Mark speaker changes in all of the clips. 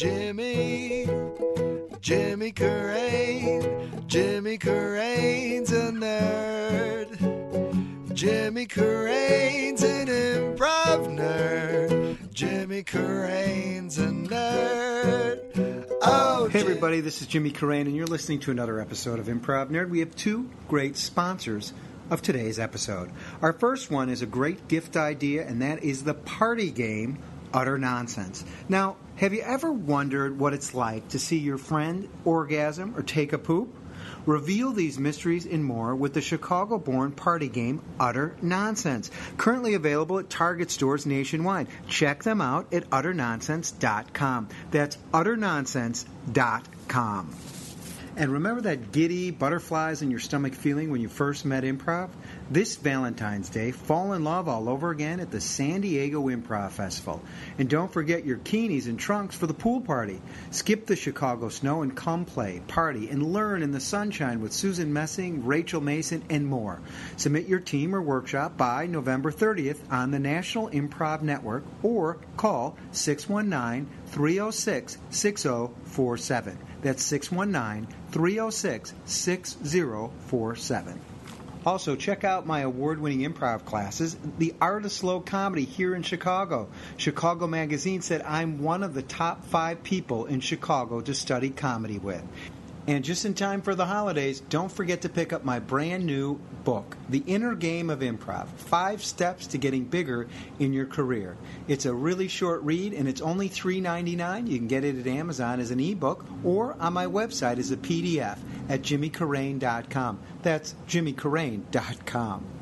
Speaker 1: Jimmy, Jimmy Carrane, Jimmy Carrane's a nerd. Jimmy Carrane's an improv nerd. Jimmy Carrane's a nerd. Oh,
Speaker 2: Hey, everybody, this is Jimmy Carrane, and you're listening to another episode of Improv Nerd. We have two great sponsors of today's episode. Our first one is a great gift idea, and that is the party game Utter Nonsense. Now, have you ever wondered what it's like to see your friend orgasm or take a poop? Reveal these mysteries and more with the Chicago born party game Utter Nonsense. Currently available at Target stores nationwide. Check them out at utternonsense.com. That's utternonsense.com. And remember that giddy butterflies in your stomach feeling when you first met improv? This Valentine's Day, fall in love all over again at the San Diego Improv Festival. And don't forget your keenies and trunks for the pool party. Skip the Chicago snow and come play, party, and learn in the sunshine with Susan Messing, Rachel Mason, and more. Submit your team or workshop by November 30th on the National Improv Network or call 619 306 6047. That's 619 306 6047. Also, check out my award winning improv classes, The Art of Slow Comedy, here in Chicago. Chicago Magazine said I'm one of the top five people in Chicago to study comedy with. And just in time for the holidays, don't forget to pick up my brand new book, The Inner Game of Improv Five Steps to Getting Bigger in Your Career. It's a really short read and it's only $3.99. You can get it at Amazon as an ebook or on my website as a PDF at jimmycarrane.com. That's jimmycarrane.com.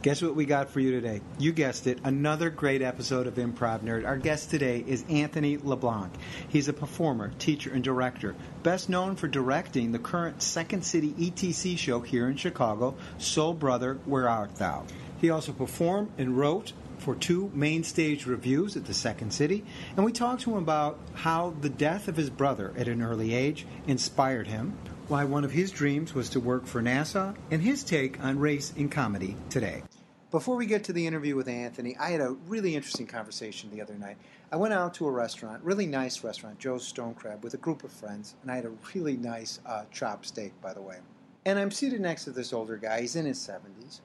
Speaker 2: Guess what we got for you today? You guessed it, another great episode of Improv Nerd. Our guest today is Anthony LeBlanc. He's a performer, teacher, and director, best known for directing the current Second City ETC show here in Chicago, Soul Brother, Where Art Thou? He also performed and wrote for two main stage revues at the Second City, and we talked to him about how the death of his brother at an early age inspired him, why one of his dreams was to work for NASA, and his take on race in comedy today. Before we get to the interview with Anthony, I had a really interesting conversation the other night. I went out to a restaurant, really nice restaurant, Joe's Stone Crab, with a group of friends, and I had a really nice uh, chopped steak, by the way. And I'm seated next to this older guy. He's in his 70s.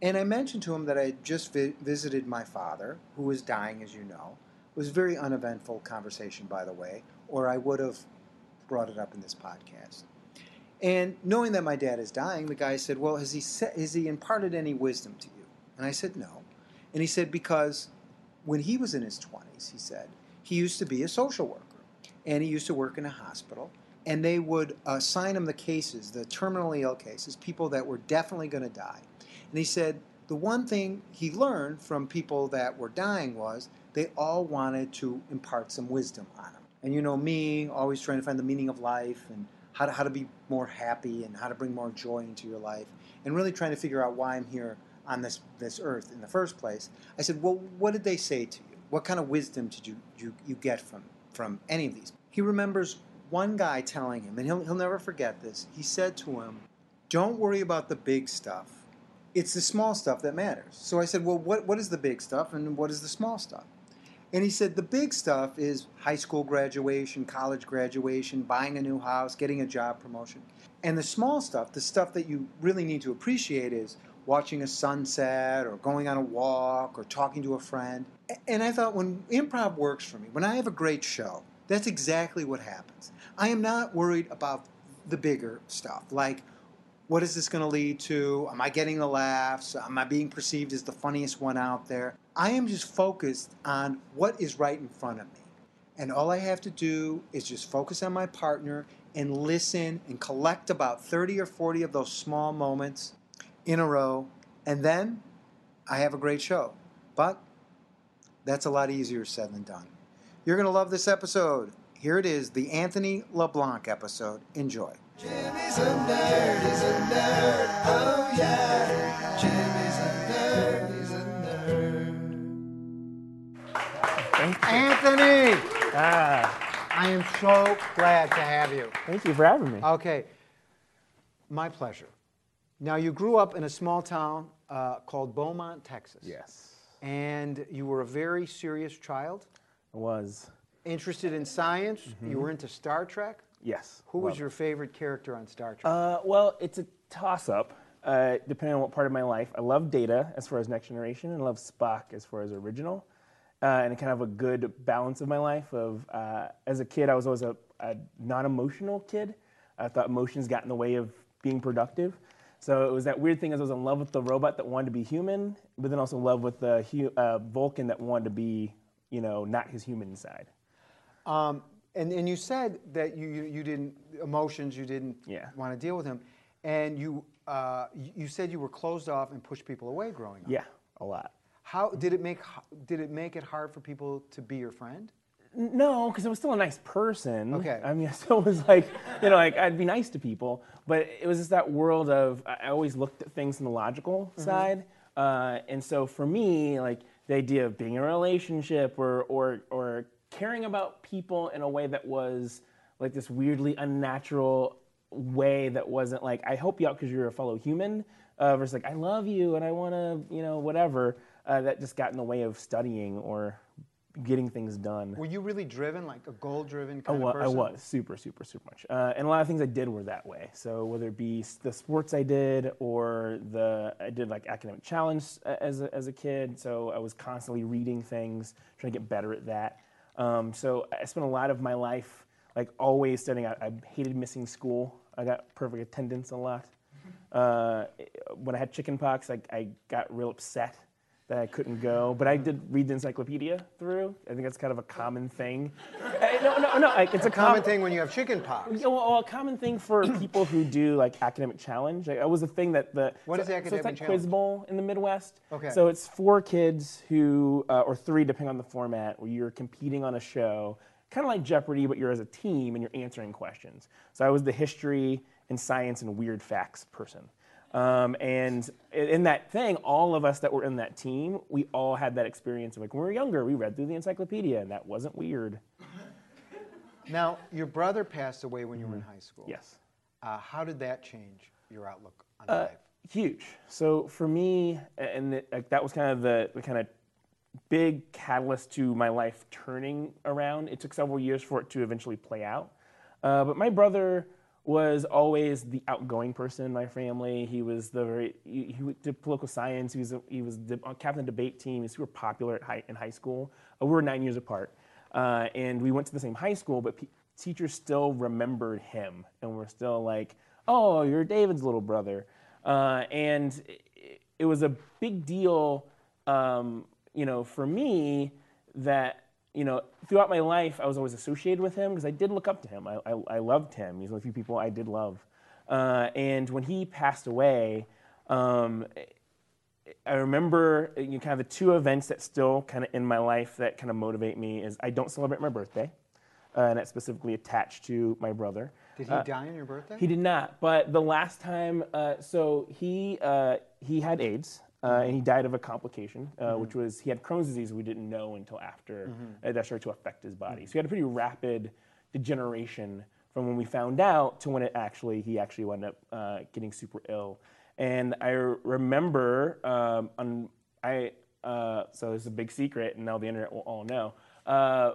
Speaker 2: And I mentioned to him that I had just vi- visited my father, who was dying, as you know. It was a very uneventful conversation, by the way, or I would have brought it up in this podcast. And knowing that my dad is dying, the guy said, "Well, has he sa- has he imparted any wisdom to you?" And I said, "No." And he said, "Because when he was in his 20s, he said he used to be a social worker, and he used to work in a hospital, and they would assign him the cases, the terminally ill cases, people that were definitely going to die. And he said the one thing he learned from people that were dying was they all wanted to impart some wisdom on him. And you know me, always trying to find the meaning of life and how to, how to be more happy and how to bring more joy into your life, and really trying to figure out why I'm here on this, this earth in the first place. I said, Well, what did they say to you? What kind of wisdom did you, you, you get from, from any of these? He remembers one guy telling him, and he'll, he'll never forget this. He said to him, Don't worry about the big stuff. It's the small stuff that matters. So I said, Well, what, what is the big stuff and what is the small stuff? And he said the big stuff is high school graduation, college graduation, buying a new house, getting a job promotion. And the small stuff, the stuff that you really need to appreciate is watching a sunset or going on a walk or talking to a friend. And I thought when improv works for me, when I have a great show, that's exactly what happens. I am not worried about the bigger stuff, like what is this going to lead to? Am I getting the laughs? Am I being perceived as the funniest one out there? I am just focused on what is right in front of me. And all I have to do is just focus on my partner and listen and collect about 30 or 40 of those small moments in a row. And then I have a great show. But that's a lot easier said than done. You're going to love this episode. Here it is, the Anthony LeBlanc episode. Enjoy.
Speaker 1: Jimmy's a nerd, he's a nerd, oh yeah. Jimmy's a nerd, he's a nerd.
Speaker 3: Thank you.
Speaker 2: Anthony!
Speaker 3: Ah,
Speaker 2: I am so glad to have you.
Speaker 3: thank you for having me.
Speaker 2: Okay, my pleasure. Now, you grew up in a small town uh, called Beaumont, Texas.
Speaker 3: yes,
Speaker 2: And you were a very serious child.
Speaker 3: it was.
Speaker 2: interested in science. You were into Star Trek.
Speaker 4: Yes.
Speaker 2: Who was your favorite character on Star Trek?
Speaker 4: Uh, well, it's a toss up, uh, depending on what part of my life. I love Data as far as Next Generation, and I love Spock as far as original. Uh, and kind of a good balance of my life. Of uh, as a kid, I was always a, a non-emotional kid. I thought emotions got in the way of being productive. So it was that weird thing as I was in love with the robot that wanted to be human, but then also in love with the hu- uh, Vulcan that wanted to be, you know, not his human side.
Speaker 2: Um, and, and you said that you, you, you didn't, emotions, you didn't
Speaker 4: Yeah.
Speaker 2: want to deal with him. And you, uh, you you said you were closed off and pushed people away growing up.
Speaker 4: Yeah, a lot.
Speaker 2: How did it make h- did it make it hard for people to be your friend?
Speaker 4: No, because I was still a nice person.
Speaker 2: Okay.
Speaker 4: I mean, I still was like, you know, like I'd be nice to people, but it was just that world of I always looked at things from the logical side, uh, and so for me, like the idea of being in a relationship or or or caring about people in a way that was like this weirdly unnatural way that wasn't like I help you out because you're a fellow human, uh, versus like I love you and I want to, you know, whatever. Uh, that just got in the way of studying or getting things done.
Speaker 2: Were you really driven, like a goal driven
Speaker 4: I
Speaker 2: kind
Speaker 4: was,
Speaker 2: of
Speaker 4: I was super, super, super much, uh, and a lot of things I did were that way. So whether it be the sports I did, or the I did like academic challenge as a, as a kid. So I was constantly reading things, trying to get better at that. Um, so I spent a lot of my life like always studying. I, I hated missing school. I got perfect attendance a lot. Uh, when I had chickenpox, I, I got real upset that I couldn't go. But I did read the encyclopedia through. I think that's kind of a common thing. No, no, no. Like, it's a,
Speaker 2: Common
Speaker 4: com-
Speaker 2: thing when you have chicken pox.
Speaker 4: Yeah, well, well, a common thing for people who do like academic challenge. Like, it was a thing that the
Speaker 2: What
Speaker 4: so,
Speaker 2: is the
Speaker 4: so it's like
Speaker 2: challenge?
Speaker 4: Quiz Bowl in the Midwest.
Speaker 2: Okay.
Speaker 4: So it's four kids who, uh, or three depending on the format, where you're competing on a show, kind of like Jeopardy, but you're as a team and you're answering questions. So I was the history and science and weird facts person. Um, and in that thing, all of us that were in that team, we all had that experience of like when we were younger, we read through the encyclopedia, and that wasn't weird.
Speaker 2: Now, your brother passed away when you were in high school.
Speaker 4: Mm-hmm. Yes.
Speaker 2: Uh, how did that change your outlook on
Speaker 4: Uh,
Speaker 2: life?
Speaker 4: huge. So for me, and it, like, that was kind of the, the kind of big catalyst to my life turning around. It took several years for it to eventually play out. Uh, but my brother was always the outgoing person in my family. He was the very he, he did political science. He was a, he was the, on captain debate team. He was super popular at high, in high school. Uh, we were nine years apart, uh, and we went to the same high school. But pe- teachers still remembered him, and were still like, "Oh, you're David's little brother," uh, and it, it was a big deal um, you know, for me, that you know, throughout my life, I was always associated with him because I did look up to him. I, I, I loved him. He's one of the few people I did love. Uh, and when he passed away, um, I remember you know, kind of the two events that still kind of in my life that kind of motivate me is I don't celebrate my birthday, uh, and that's specifically attached to my brother.
Speaker 2: Did he die on your birthday?
Speaker 4: He did not. But the last time, uh, so he uh, he had AIDS. Uh, and he died of a complication, uh, which was he had Crohn's disease. We didn't know until after uh, that started to affect his body. So he had a pretty rapid degeneration from when we found out to when it actually he actually wound up uh, getting super ill. And I remember um, on I uh, so it's a big secret, and now the internet will all know. Uh,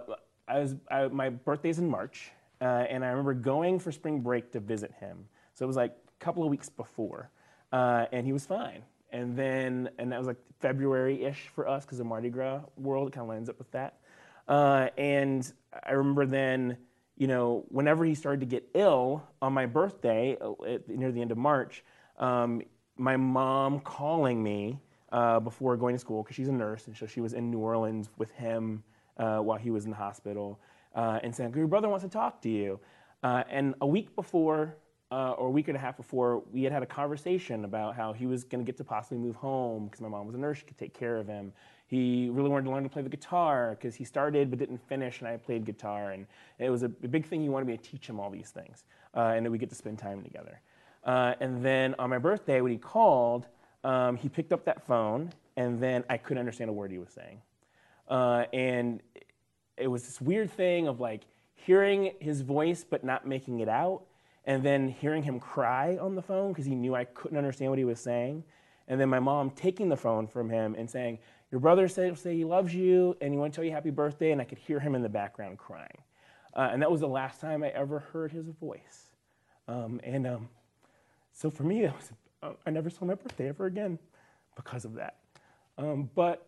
Speaker 4: I was I, my birthday's in March, uh, and I remember going for spring break to visit him. So it was like a couple of weeks before, uh, and he was fine. And then, and that was like February-ish for us because the Mardi Gras world kind of lines up with that. Uh, and I remember then, you know, whenever he started to get ill on my birthday, uh, at, near the end of March, um, my mom calling me uh, before going to school because she's a nurse, and so she was in New Orleans with him uh, while he was in the hospital, uh, and saying, "Your brother wants to talk to you." Uh, and a week before, uh, or a week and a half before, we had had a conversation about how he was going to get to possibly move home because my mom was a nurse; she could take care of him. He really wanted to learn to play the guitar because he started but didn't finish, and I played guitar, and it was a, big thing. He wanted me to teach him all these things, uh, and that we get to spend time together. Uh, and then on my birthday, when he called, um, he picked up that phone, and then I couldn't understand a word he was saying. Uh, and it was this weird thing of like hearing his voice but not making it out, and then hearing him cry on the phone because he knew I couldn't understand what he was saying. And then my mom taking the phone from him and saying, your brother say, say he loves you and he want to tell you happy birthday, and I could hear him in the background crying. Uh, and that was the last time I ever heard his voice. Um, and um, so for me, was, uh, I never saw my birthday ever again because of that. Um, but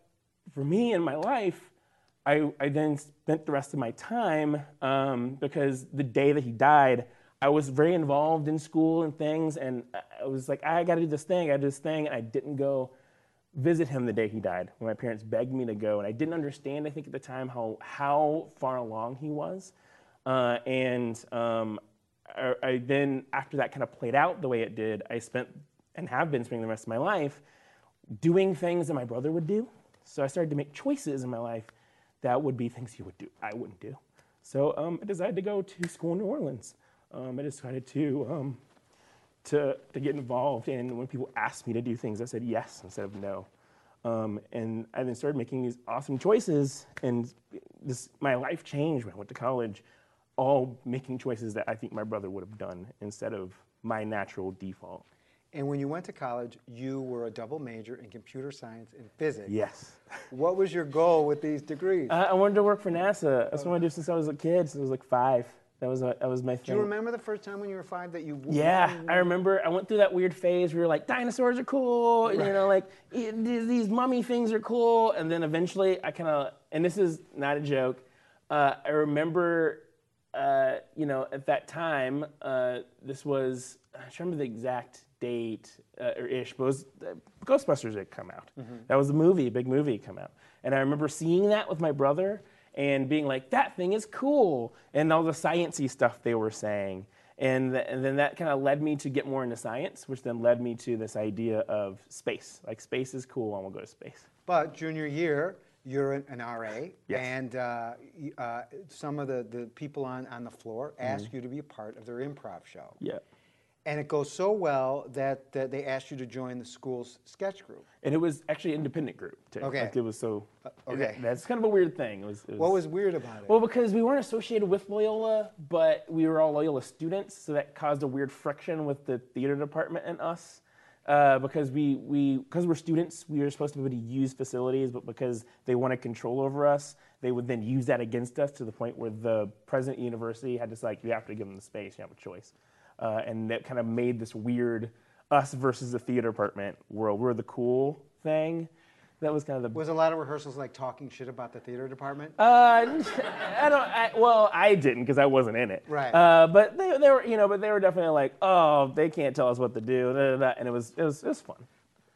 Speaker 4: for me in my life, I, I then spent the rest of my time um, because the day that he died, I was very involved in school and things, and I was like, I got to do this thing, I got to do this thing, and I didn't go visit him the day he died when my parents begged me to go, and I didn't understand, I think at the time, how how far along he was, uh, and um, I, I then after that kind of played out the way it did, I spent and have been spending the rest of my life doing things that my brother would do. So I started to make choices in my life that would be things he would do, I wouldn't do. So um, I decided to go to school in New Orleans. Um, I decided to, um, to, to get involved. And when people asked me to do things, I said yes instead of no. Um, and I then started making these awesome choices. And this, my life changed when I went to college, all making choices that I think my brother would have done instead of my natural default.
Speaker 2: And when you went to college, you were a double major in computer science and physics.
Speaker 4: Yes.
Speaker 2: What was your goal with these degrees?
Speaker 4: I, I wanted to work for NASA. That's what I wanted to do since I was a kid, since I was like five. That was, a, that was my thing.
Speaker 2: Do you remember the first time when you were five that you?
Speaker 4: Yeah, I remember. I went through that weird phase where you're like, dinosaurs are cool, and, you know, like "Eh, these mummy things are cool, and then eventually I kind of, and this is not a joke. Uh, I remember, uh, you know, at that time, uh, this was I don't remember the exact date uh, or ish, but it was uh, Ghostbusters had come out. That was a movie, a big movie come out, and I remember seeing that with my brother and being like, that thing is cool, and all the sciencey stuff they were saying. And, th- and then that kind of led me to get more into science, which then led me to this idea of space. Like, space is cool, and we'll go to space.
Speaker 2: But junior year, you're an, an RA,
Speaker 4: Yes.
Speaker 2: and uh, uh, some of the, the people on, on the floor ask you to be a part of their improv show.
Speaker 4: Yeah.
Speaker 2: And it goes so well that, that they asked you to join the school's sketch group.
Speaker 4: And it was actually an independent group, too.
Speaker 2: Okay.
Speaker 4: Like, it was so.
Speaker 2: okay.
Speaker 4: That's kind of a weird thing. It was, it
Speaker 2: What was weird about it?
Speaker 4: Well, because we weren't associated with Loyola, but we were all Loyola students, so that caused a weird friction with the theater department and us. Uh, because we, we because we're students, we were supposed to be able to use facilities, but because they wanted control over us, they would then use that against us to the point where the president of the university had to say, like, you have to give them the space, you have a choice. Uh, and that kind of made this weird us versus the theater department world. We're the cool thing. That was kind of the
Speaker 2: was a lot of rehearsals like talking shit about the theater department?
Speaker 4: uh, I don't. I, well, I didn't because I wasn't in it.
Speaker 2: Right.
Speaker 4: Uh, but they, they were, you know, but they were definitely like, oh, they can't tell us what to do, da, da, da, and it was, it was, it was fun.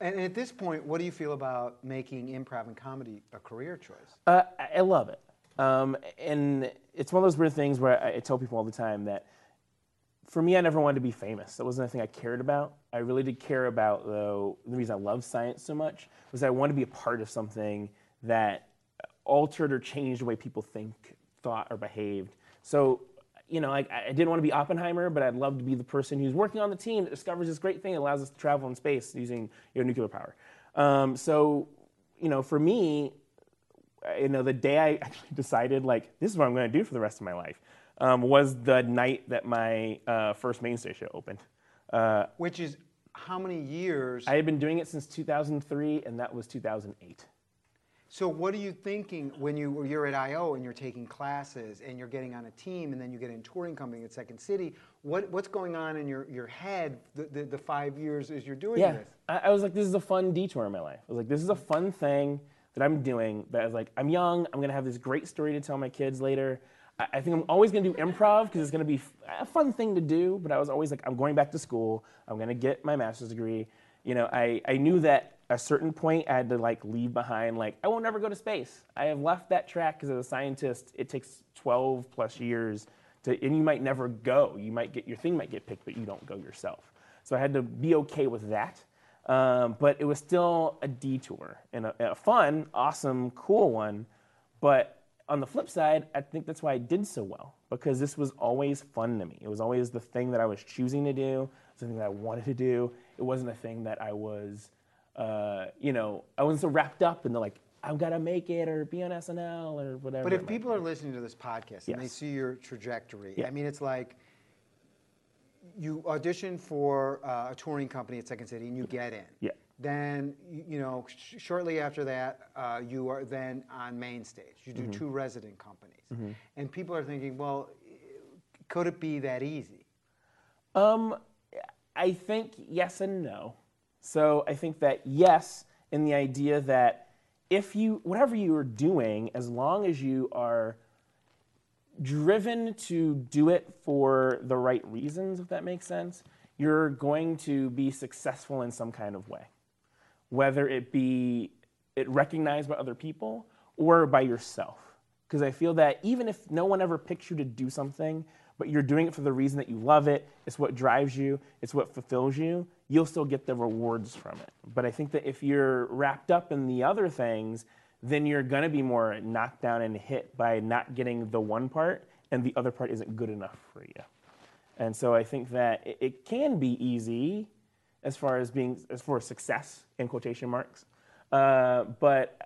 Speaker 2: and, at this point, what do you feel about making improv and comedy a career choice?
Speaker 4: Uh, I, I love it, um, and it's one of those weird things where I, I tell people all the time that for me, I never wanted to be famous. That wasn't anything I cared about. I really did care about, though, the reason I love science so much was that I wanted to be a part of something that altered or changed the way people think, thought, or behaved. So, you know, I I didn't want to be Oppenheimer, but I'd love to be the person who's working on the team that discovers this great thing that allows us to travel in space using you know, nuclear power. Um, so, you know, for me, you know, the day I actually decided, like, this is what I'm going to do for the rest of my life, um, was the night that my uh, first mainstage show opened. Uh,
Speaker 2: Which is how many years?
Speaker 4: I had been doing it since 2003, and that was 2008.
Speaker 2: so what are you thinking when you you're at I/O and you're taking classes and you're getting on a team and then you get in touring company at Second City? What what's going on in your, your head the, the, the five years as you're doing
Speaker 4: Yeah,
Speaker 2: this?
Speaker 4: I, I was like, this is a fun detour in my life. I was like, this is a fun thing that I'm doing. That I was like, I'm young. I'm gonna have this great story to tell my kids later. I, think I'm always gonna do improv because it's gonna be a fun thing to do. But I was always like, I'm going back to school. I'm gonna get my master's degree. You know, I, I knew that at a certain point I had to like leave behind like I will never go to space. I have left that track because as a scientist, it takes 12 plus years to, and you might never go. You might get your thing might get picked, but you don't go yourself. So I had to be okay with that. Um, but it was still a detour and a, a fun, awesome, cool one. But on the flip side, I think that's why I did so well because this was always fun to me. It was always the thing that I was choosing to do, something that I wanted to do. It wasn't a thing that I was, uh, you know, I wasn't so wrapped up in the like, I've got to make it or be on SNL or whatever.
Speaker 2: But if people are listening to this podcast and they see your trajectory,
Speaker 4: Yeah.
Speaker 2: I mean, it's like you audition for uh, a touring company at Second City and you get in.
Speaker 4: Yeah.
Speaker 2: Then you know, sh- shortly after that, uh, you are then on main stage. You do two resident companies, and people are thinking, well, could it be that easy?
Speaker 4: Um, I think yes and no. So I think that yes, in the idea that if you, whatever you are doing, as long as you are driven to do it for the right reasons, if that makes sense, you're going to be successful in some kind of way. Whether it be it recognized by other people or by yourself. Because I feel that even if no one ever picks you to do something, but you're doing it for the reason that you love it, it's what drives you, it's what fulfills you, you'll still get the rewards from it. But I think that if you're wrapped up in the other things, then you're to be more knocked down and hit by not getting the one part, and the other part isn't good enough for you. And so I think that it, it can be easy as far as being as for success in quotation marks, uh, but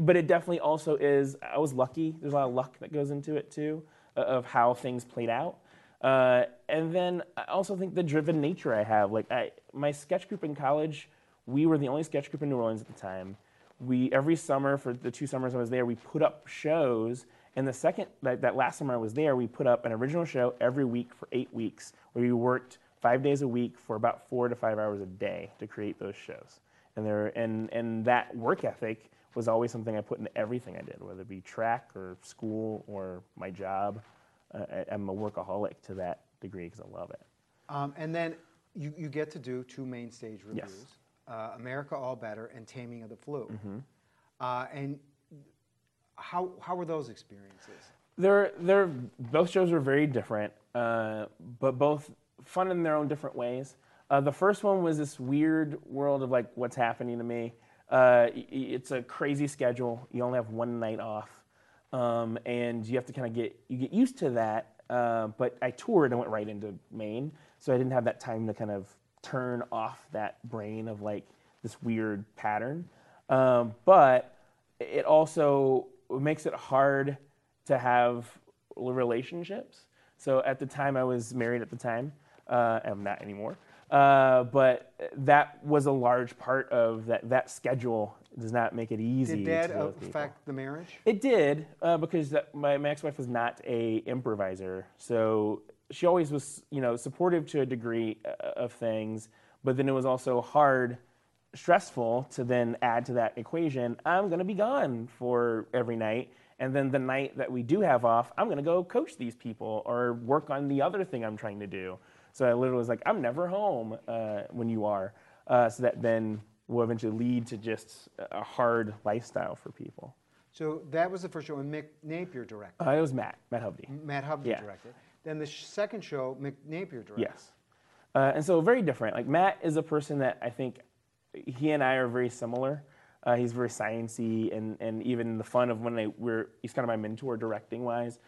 Speaker 4: but it definitely also is. I was lucky. There's a lot of luck that goes into it too, uh, of how things played out. Uh, and then I also think the driven nature I have. Like I, my sketch group in college, we were the only sketch group in New Orleans at the time. We every summer for the two summers I was there, we put up shows. And the second that, that last summer I was there, we put up an original show every week for eight weeks, where we worked five days a week for about four to five hours a day to create those shows. And there and and that work ethic was always something I put into everything I did, whether it be track or school or my job. Uh, I- I'm a workaholic to that degree because I love it.
Speaker 2: Um, and then you, you get to do two main stage revues
Speaker 4: Yes.
Speaker 2: uh, America All Better and Taming of the Flu.
Speaker 4: Mm-hmm.
Speaker 2: Uh, and how, how were those experiences?
Speaker 4: They're they're both shows were very different, uh, but both fun in their own different ways. Uh, the first one was this weird world of like what's happening to me. Uh, it's a crazy schedule. You only have one night off, um, and you have to kind of get you get used to that. Uh, but I toured and went right into main, so I didn't have that time to kind of turn off that brain of like this weird pattern. Um, but it also makes it hard to have relationships. So at the time, I was married at the time. Uh, I'm not anymore. Uh, but that was a large part of that. That schedule does not make it easy.
Speaker 2: Did that
Speaker 4: to deal with people.
Speaker 2: affect the marriage?
Speaker 4: It did uh, because that, my, my ex-wife was not a improviser, so she always was, you know, supportive to a degree uh, of things, but then it was also hard, stressful to then add to that equation. I'm going to be gone for every night, and then the night that we do have off, I'm going to go coach these people or work on the other thing I'm trying to do. So I literally was like, I'm never home uh, when you are. Uh, so that then will eventually lead to just a hard lifestyle for people.
Speaker 2: So that was the first show, and Mick Napier directed.
Speaker 4: Uh, it was Matt, Matt Hovde.
Speaker 2: Matt Hovde
Speaker 4: yeah.
Speaker 2: directed. Then the sh- second show, Mick Napier directed.
Speaker 4: Yes. Uh, and so very different. Like Matt is a person that I think he and I are very similar. Uh, he's very sciencey, and and even the fun of when I we're he's kind of my mentor directing wise.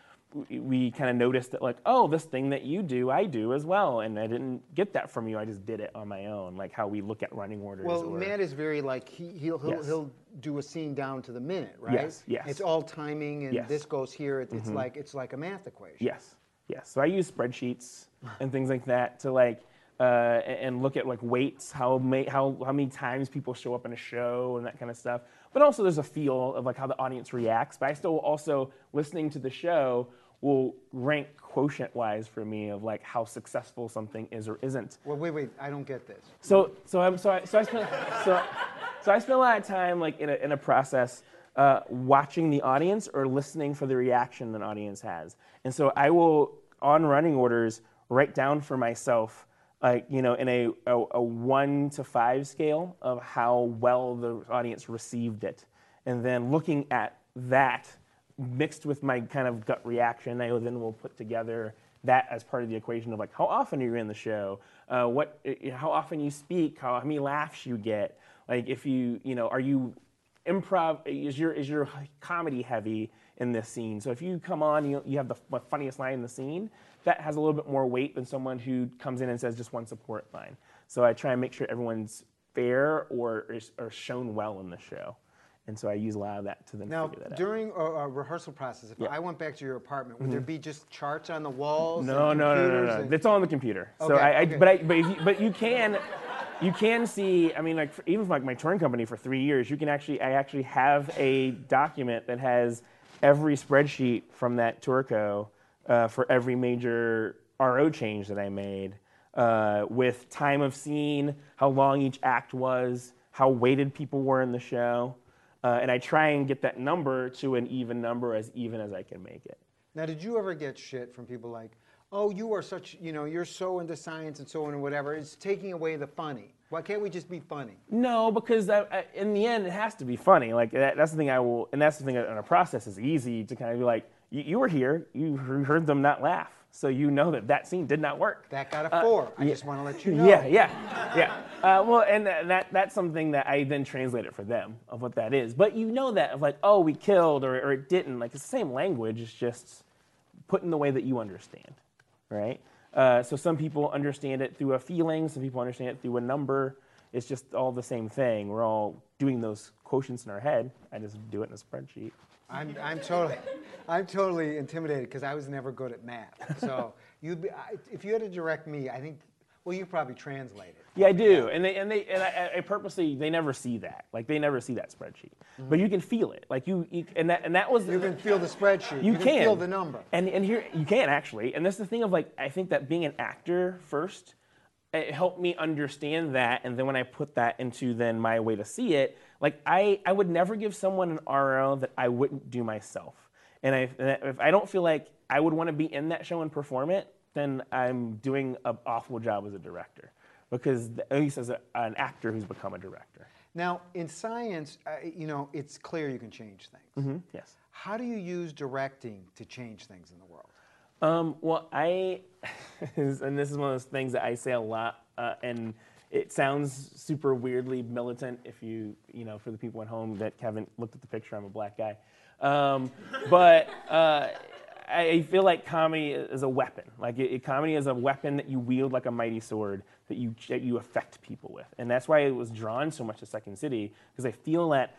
Speaker 4: We, kind of noticed that like oh this thing that you do I do as well, and I didn't get that from you. I just did it on my own. Like how we look at running orders.
Speaker 2: Well,
Speaker 4: or,
Speaker 2: Matt is very like he, he'll he'll,
Speaker 4: Yes.
Speaker 2: he'll do a scene down to the minute, right?
Speaker 4: Yes, yes.
Speaker 2: It's all timing, and
Speaker 4: Yes. Mm-hmm.
Speaker 2: this goes here. It, It's like it's like a math equation.
Speaker 4: Yes, yes. So I use spreadsheets and things like that to like uh, and look at like weights, how ma- how how many times people show up in a show and that kind of stuff. But also there's a feel of like how the audience reacts. But I still also listening to the show will rank quotient wise for me of like how successful something is or isn't.
Speaker 2: Well, wait, wait. I don't get this.
Speaker 4: So so I'm sorry. So I spent so so I spent a lot of time like in a in a process uh, watching the audience or listening for the reaction an audience has, and so I will on running orders write down for myself like you know in a, a a one to five scale of how well the audience received it, and then looking at that mixed with my kind of gut reaction, I then will put together that as part of the equation of like how often are you in the show, uh, what, uh, how often you speak, how, how many laughs you get, like if you, you know, are you improv, is your is your comedy heavy in this scene? So if you come on, you you have the funniest line in the scene, that has a little bit more weight than someone who comes in and says just one support line. So I try and make sure everyone's fair or is or shown well in the show. And so I use a lot of that to then
Speaker 2: Now,
Speaker 4: figure that out.
Speaker 2: during a, a rehearsal process, if
Speaker 4: Yeah. Mm-hmm.
Speaker 2: I went back to your apartment, would there be just charts on the walls?
Speaker 4: No, no, no, no, no. It's all on the computer. so
Speaker 2: Okay,
Speaker 4: I, I
Speaker 2: okay.
Speaker 4: but I, but, you, but you can, you can see. I mean, like for, even for like my touring company for three years, you can actually. I actually have a document that has every spreadsheet from that tourco uh, for every major RO change that I made, uh, with time of scene, how long each act was, how weighted people were in the show, uh, and I try and get that number to an even number, as even as I can make it.
Speaker 2: Now, did you ever get shit from people like, "Oh, you are such, you know, you're so into science and so on and whatever. It's taking away the funny. Why can't we just be funny?"
Speaker 4: No, because I, I, in the end, it has to be funny. Like that, that's the thing I will, and that's the thing in a process is easy to kind of be like, you, you were here, you heard them not laugh, so you know that that scene did not work.
Speaker 2: That got a four. I just want to let you know.
Speaker 4: Yeah, yeah, yeah. Uh, well, and that, that that's something that I then translate it for them of what that is. But you know that of like, oh, we killed or, or it didn't. Like it's the same language. It's just put in the way that you understand, right? Uh, so some people understand it through a feeling. Some people understand it through a number. It's just all the same thing. We're all doing those quotients in our head. I just do it in a spreadsheet.
Speaker 2: I'm, I'm totally, I'm totally intimidated because I was never good at math. So you, if you had to direct me, I think, well, you probably translate it.
Speaker 4: Yeah, I do, and they and they and I, I purposely they never see that. Like they never see that spreadsheet, mm-hmm. but you can feel it. Like you, you and that and that was
Speaker 2: You can feel the spreadsheet.
Speaker 4: you,
Speaker 2: can,
Speaker 4: can
Speaker 2: feel the number.
Speaker 4: and and here you can actually and that's the thing of like i think that being an actor first it helped me understand that and then when i put that into then my way to see it like i i would never give someone an ro that i wouldn't do myself and I, and if i don't feel like i would want to be in that show and perform it then i'm doing an awful job as a director because at least as a, an actor who's become a director
Speaker 2: Now, in science, uh, you know, it's clear you can change things.
Speaker 4: Hmm? yes
Speaker 2: How do you use directing to change things in the world?
Speaker 4: Um, well, I, and this is one of those things that I say a lot, uh, and it sounds super weirdly militant if you, you know, for the people at home that haven't looked at the picture, I'm a black guy. Um, but uh, I feel like comedy is a weapon. Like it, comedy is a weapon that you wield like a mighty sword that you that you affect people with, and that's why it was drawn so much to Second City because I feel that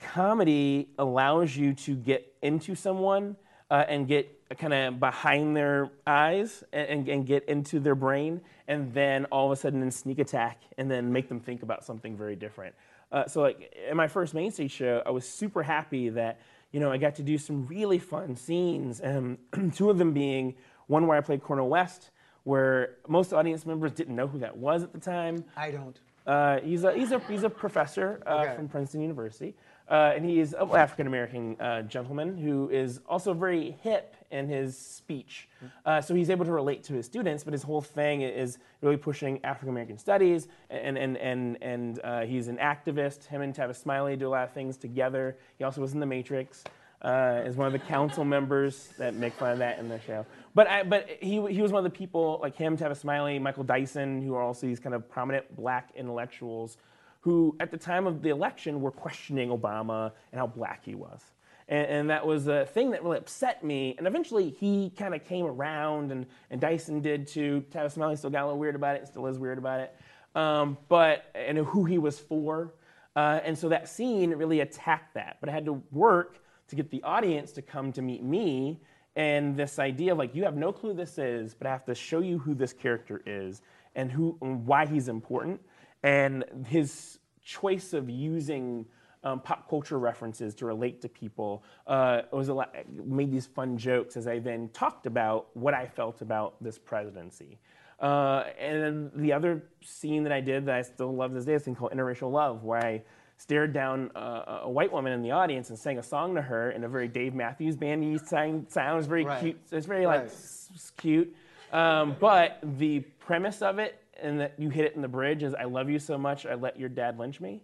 Speaker 4: comedy allows you to get into someone uh, and get kind of behind their eyes and, and, get into their brain and then all of a sudden then sneak attack and then make them think about something very different uh, so like in my first main stage show i was super happy that you know i got to do some really fun scenes and two of them being one where i played cornel west where most audience members didn't know who that was at the time
Speaker 2: I don't.
Speaker 4: uh, he's, a, he's, a, he's a professor uh,
Speaker 2: Okay.
Speaker 4: from Princeton University, uh, and he is an African American uh, gentleman who is also very hip in his speech. Uh, so he's able to relate to his students, but his whole thing is really pushing African American studies, and, and, and, and uh, he's an activist. Him and Tavis Smiley do a lot of things together. He also was in The Matrix. Uh, is one of the council members that make fun of that in the show. But I, but he, he was one of the people like him, Tavis Smiley, Michael Dyson, who are also these kind of prominent black intellectuals who, at the time of the election, were questioning Obama and how black he was. And, and that was a thing that really upset me. And eventually he kind of came around, and, and Dyson did too. Tavis Smiley still got a little weird about it, and still is weird about it. Um, but, and who he was for. Uh, and so that scene really attacked that. But I had to work to get the audience to come to meet me and this idea of like you have no clue this is but i have to show you who this character is and who and why he's important and his choice of using um, pop culture references to relate to people uh, was a lot, made these fun jokes as I then talked about what I felt about this presidency. Uh, and then the other scene that I did that I still love this day is a thing called Interracial Love, where I stared down uh, a white woman in the audience and sang a song to her in a very Dave Matthews bandy sound. It's very
Speaker 2: Right.
Speaker 4: cute. It's very like
Speaker 2: Right.
Speaker 4: s- s- cute. Um, but the premise of it and that you hit it in the bridge is I love you so much I let your dad lynch me.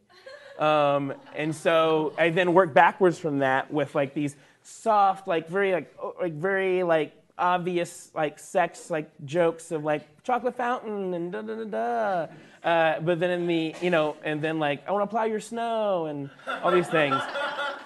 Speaker 4: Um, and so I then work backwards from that with like these soft, like very like like very like obvious like sex like jokes of like chocolate fountain and da da da da. Uh, but then in the you know and then like I want to plow your snow and all these things.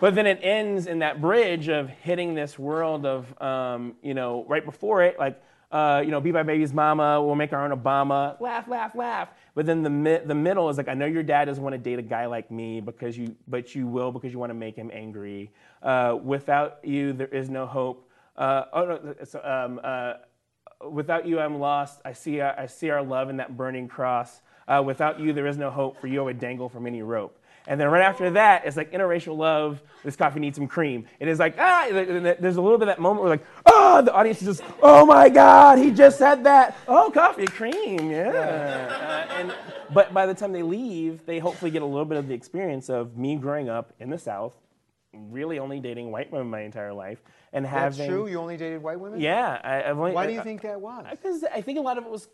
Speaker 4: But then it ends in that bridge of hitting this world of um, you know right before it like uh, you know, be my baby's mama. We'll make our own Obama. Laugh, laugh, laugh. But then the mi- the middle is like, I know your dad doesn't want to date a guy like me because you, but you will because you want to make him angry. Uh, without you, there is no hope. Uh, oh no, it's, um, uh, without you, I'm lost. I see, our, I see our love in that burning cross. Uh, without you, there is no hope. For you, I would dangle from any rope. And then right after that, it's like interracial love. This coffee needs some cream. It is like ah. There's a little bit of that moment where like oh, the audience is just oh my god, he just said that. Oh, coffee cream, yeah. Uh, and but by the time they leave, they hopefully get a little bit of the experience of me growing up in the South, really only dating white women my entire life, and having That's
Speaker 2: true. You only dated white women.
Speaker 4: yeah. I, I've only,
Speaker 2: Why do you
Speaker 4: I-
Speaker 2: think that was?
Speaker 4: because I think a lot of it was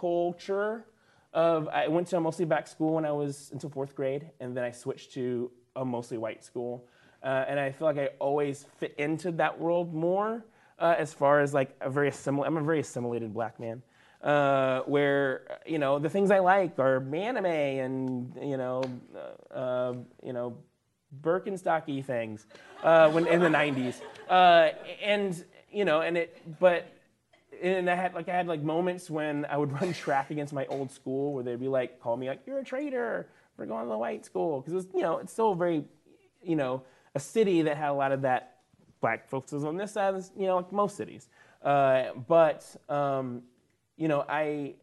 Speaker 4: culture. Of I went to a mostly black school when I was until fourth grade, and then I switched to a mostly white school, uh, and I feel like I always fit into that world more uh, as far as like a very assimil- I'm a very assimilated black man, uh, where you know the things I like are anime and you know uh, uh, you know Birkenstocky things uh, when in the '90s, uh, and you know, and it, but and I had like I had like moments when I would run track against my old school where they'd be like, call me like, you're a traitor for going to the white school because it was you know it's still very, you know, a city that had a lot of that black folks was on this side, you know, like most cities, uh, but um, you know I.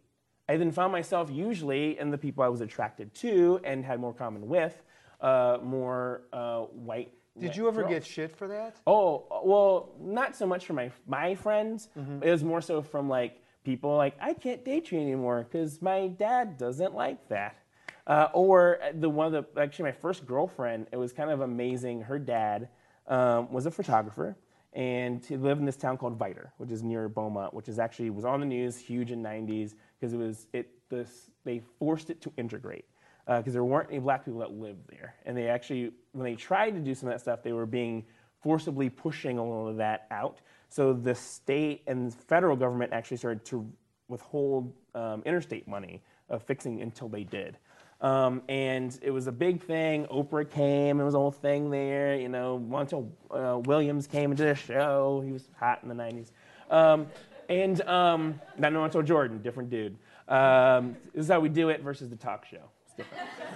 Speaker 4: I then found myself usually in the people I was attracted to and had more common with, uh, more uh, white.
Speaker 2: Did you ever
Speaker 4: girls.
Speaker 2: get shit for that?
Speaker 4: Oh well, not so much from my my friends. It was more so from like people like I can't date you anymore because my dad doesn't like that. Uh, or the one of the actually my first girlfriend. It was kind of amazing. Her dad um, was a photographer, and he lived in this town called Vidor, which is near Beaumont, which is actually was on the news, huge in '90s because it was it this they forced it to integrate because there weren't any black people that lived there. And they actually, when they tried to do some of that stuff, they were being forcibly pushing a little of that out. So the state and federal government actually started to withhold um, interstate money of fixing until they did. Um, and it was a big thing. Oprah came. It was a whole thing there. You know, Montel uh, Williams came did a show. He was hot in the 90s. Um, and um, not Montel Jordan, different dude. Um, this is how we do it versus the talk show.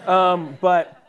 Speaker 4: Um, but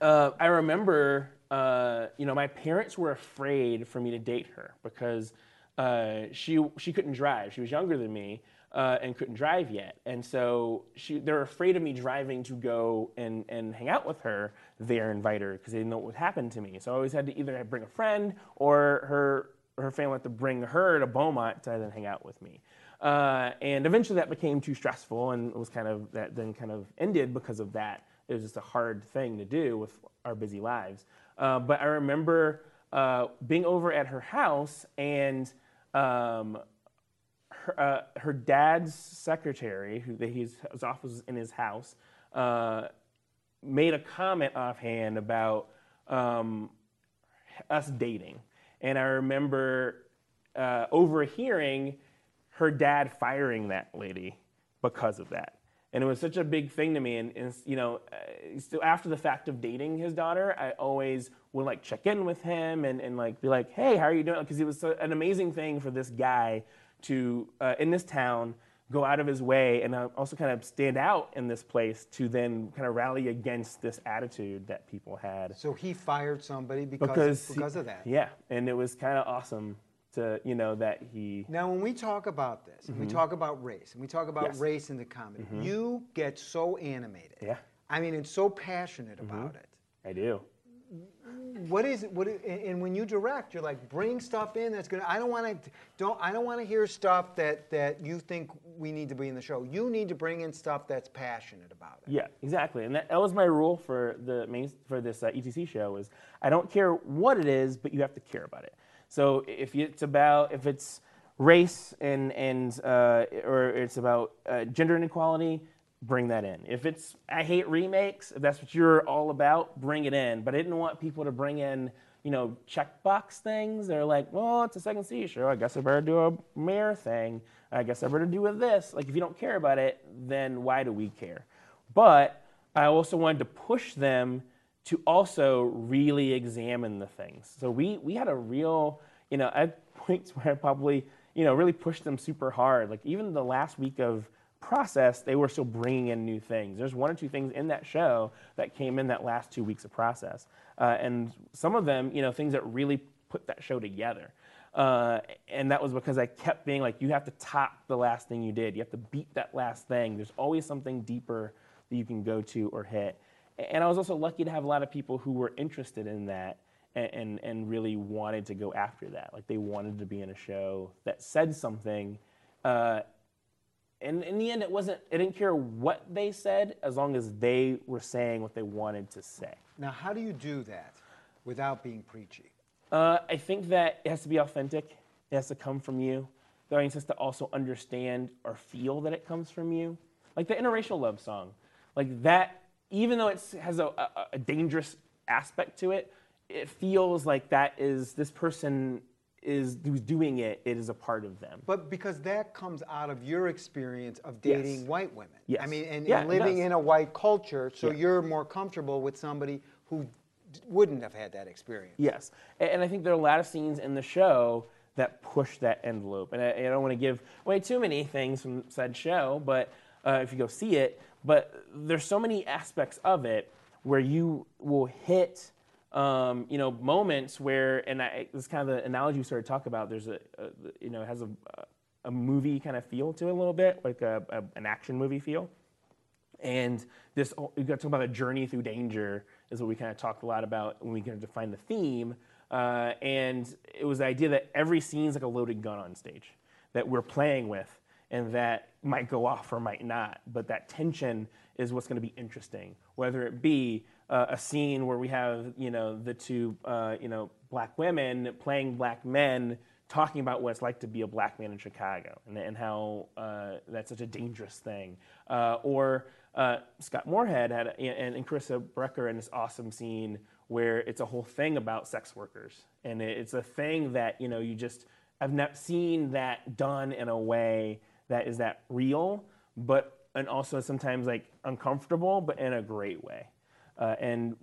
Speaker 4: uh, I remember, uh, you know, my parents were afraid for me to date her because uh, she she couldn't drive. She was younger than me uh, and couldn't drive yet, and so she they were afraid of me driving to go and and hang out with her there, in Vidor because they didn't know what would happen to me. So I always had to either bring a friend or her her family had to bring her to Beaumont to then hang out with me. Uh, and eventually that became too stressful and it was kind of that then kind of ended because of that. It was just a hard thing to do with our busy lives. Uh, but I remember uh, being over at her house and um, her, uh, her dad's secretary, who his, his office was in his house, uh, made a comment offhand about um, us dating. And I remember overhearing her dad firing that lady because of that. And it was such a big thing to me. And, and you know, uh, still after the fact of dating his daughter, I always would like check in with him and, and like be like, hey, how are you doing? Because it was so, an amazing thing for this guy to, uh, in this town, go out of his way and uh, also kind of stand out in this place to then kind of rally against this attitude that people had
Speaker 2: So he fired somebody because
Speaker 4: because
Speaker 2: because
Speaker 4: he-
Speaker 2: of that.
Speaker 4: Yeah, and it was kind of awesome to you know that he.
Speaker 2: Now, when we talk about this, and we talk about race, and we talk about
Speaker 4: Mm-hmm. Yes. Mm-hmm.
Speaker 2: race in the comedy, you get so animated.
Speaker 4: Yeah.
Speaker 2: I mean, and so passionate about it.
Speaker 4: I do.
Speaker 2: What is it? What? And and when you direct, you're like, bring stuff in that's gonna. I don't want to. Don't. I don't want to hear stuff that that you think we need to be in the show. You need to bring in stuff that's passionate about it.
Speaker 4: Yeah, exactly, and that, that was my rule for the main for this uh, ETC show is I don't care what it is, but you have to care about it. So if it's about if it's race and and uh, or it's about uh, gender inequality, bring that in. If it's I hate remakes, if that's what you're all about, bring it in. But I didn't want people to bring in you know checkbox things. They're like, well, it's a second C show. I guess I better do a mayor thing. I guess I better do with this. Like if you don't care about it, then why do we care? But I also wanted to push them to also really examine the things. So we we had a real, you know, at points where I probably, you know, really pushed them super hard. Like even the last week of process, they were still bringing in new things. There's one or two things in that show that came in that last two weeks of process, uh, and some of them, you know, things that really put that show together. Uh, and that was because I kept being like, you have to top the last thing you did. You have to beat that last thing. There's always something deeper that you can go to or hit. And I was also lucky to have a lot of people who were interested in that and, and, and really wanted to go after that. Like they wanted to be in a show that said something. Uh, and in the end, it wasn't, I didn't care what they said as long as they were saying what they wanted to say.
Speaker 2: Now, how do you do that without being preachy?
Speaker 4: Uh, I think that it has to be authentic. It has to come from you. The audience has to also understand or feel that it comes from you. Like the interracial love song, like that. Even though it has a, a, a dangerous aspect to it, it feels like that is this person is who's doing it. It is a part of them.
Speaker 2: But because that comes out of your experience of dating
Speaker 4: Yes.
Speaker 2: white women.
Speaker 4: Yes.
Speaker 2: I mean, and,
Speaker 4: Yeah,
Speaker 2: and living in a white culture, so
Speaker 4: Yeah.
Speaker 2: you're more comfortable with somebody who d- wouldn't have had that experience.
Speaker 4: Yes, A- and I think there are a lot of scenes in the show that push that envelope. And I, I don't want to give away too many things from said show, but uh, if you go see it, but there's so many aspects of it where you will hit, um, you know, moments where, and I, this is kind of the analogy we started to talk about. There's a, a you know, it has a, a movie kind of feel to it a little bit, like a, a, an action movie feel. And this, we got to talk about a journey through danger, is what we kind of talked a lot about when we kind of defined the theme. Uh, and it was the idea that every scene's like a loaded gun on stage that we're playing with, and that might go off or might not. But that tension is what's going to be interesting, whether it be uh, a scene where we have, you know, the two, uh, you know, black women playing black men talking about what it's like to be a black man in Chicago and, and how uh, that's such a dangerous thing. Uh, or uh, Scott Morehead had, a, and, and Carisa Barreca in this awesome scene where it's a whole thing about sex workers. And it's a thing that, you know, you just, I've not seen that done in a way that is that real, but, and also sometimes like uncomfortable, but in a great way. Uh, and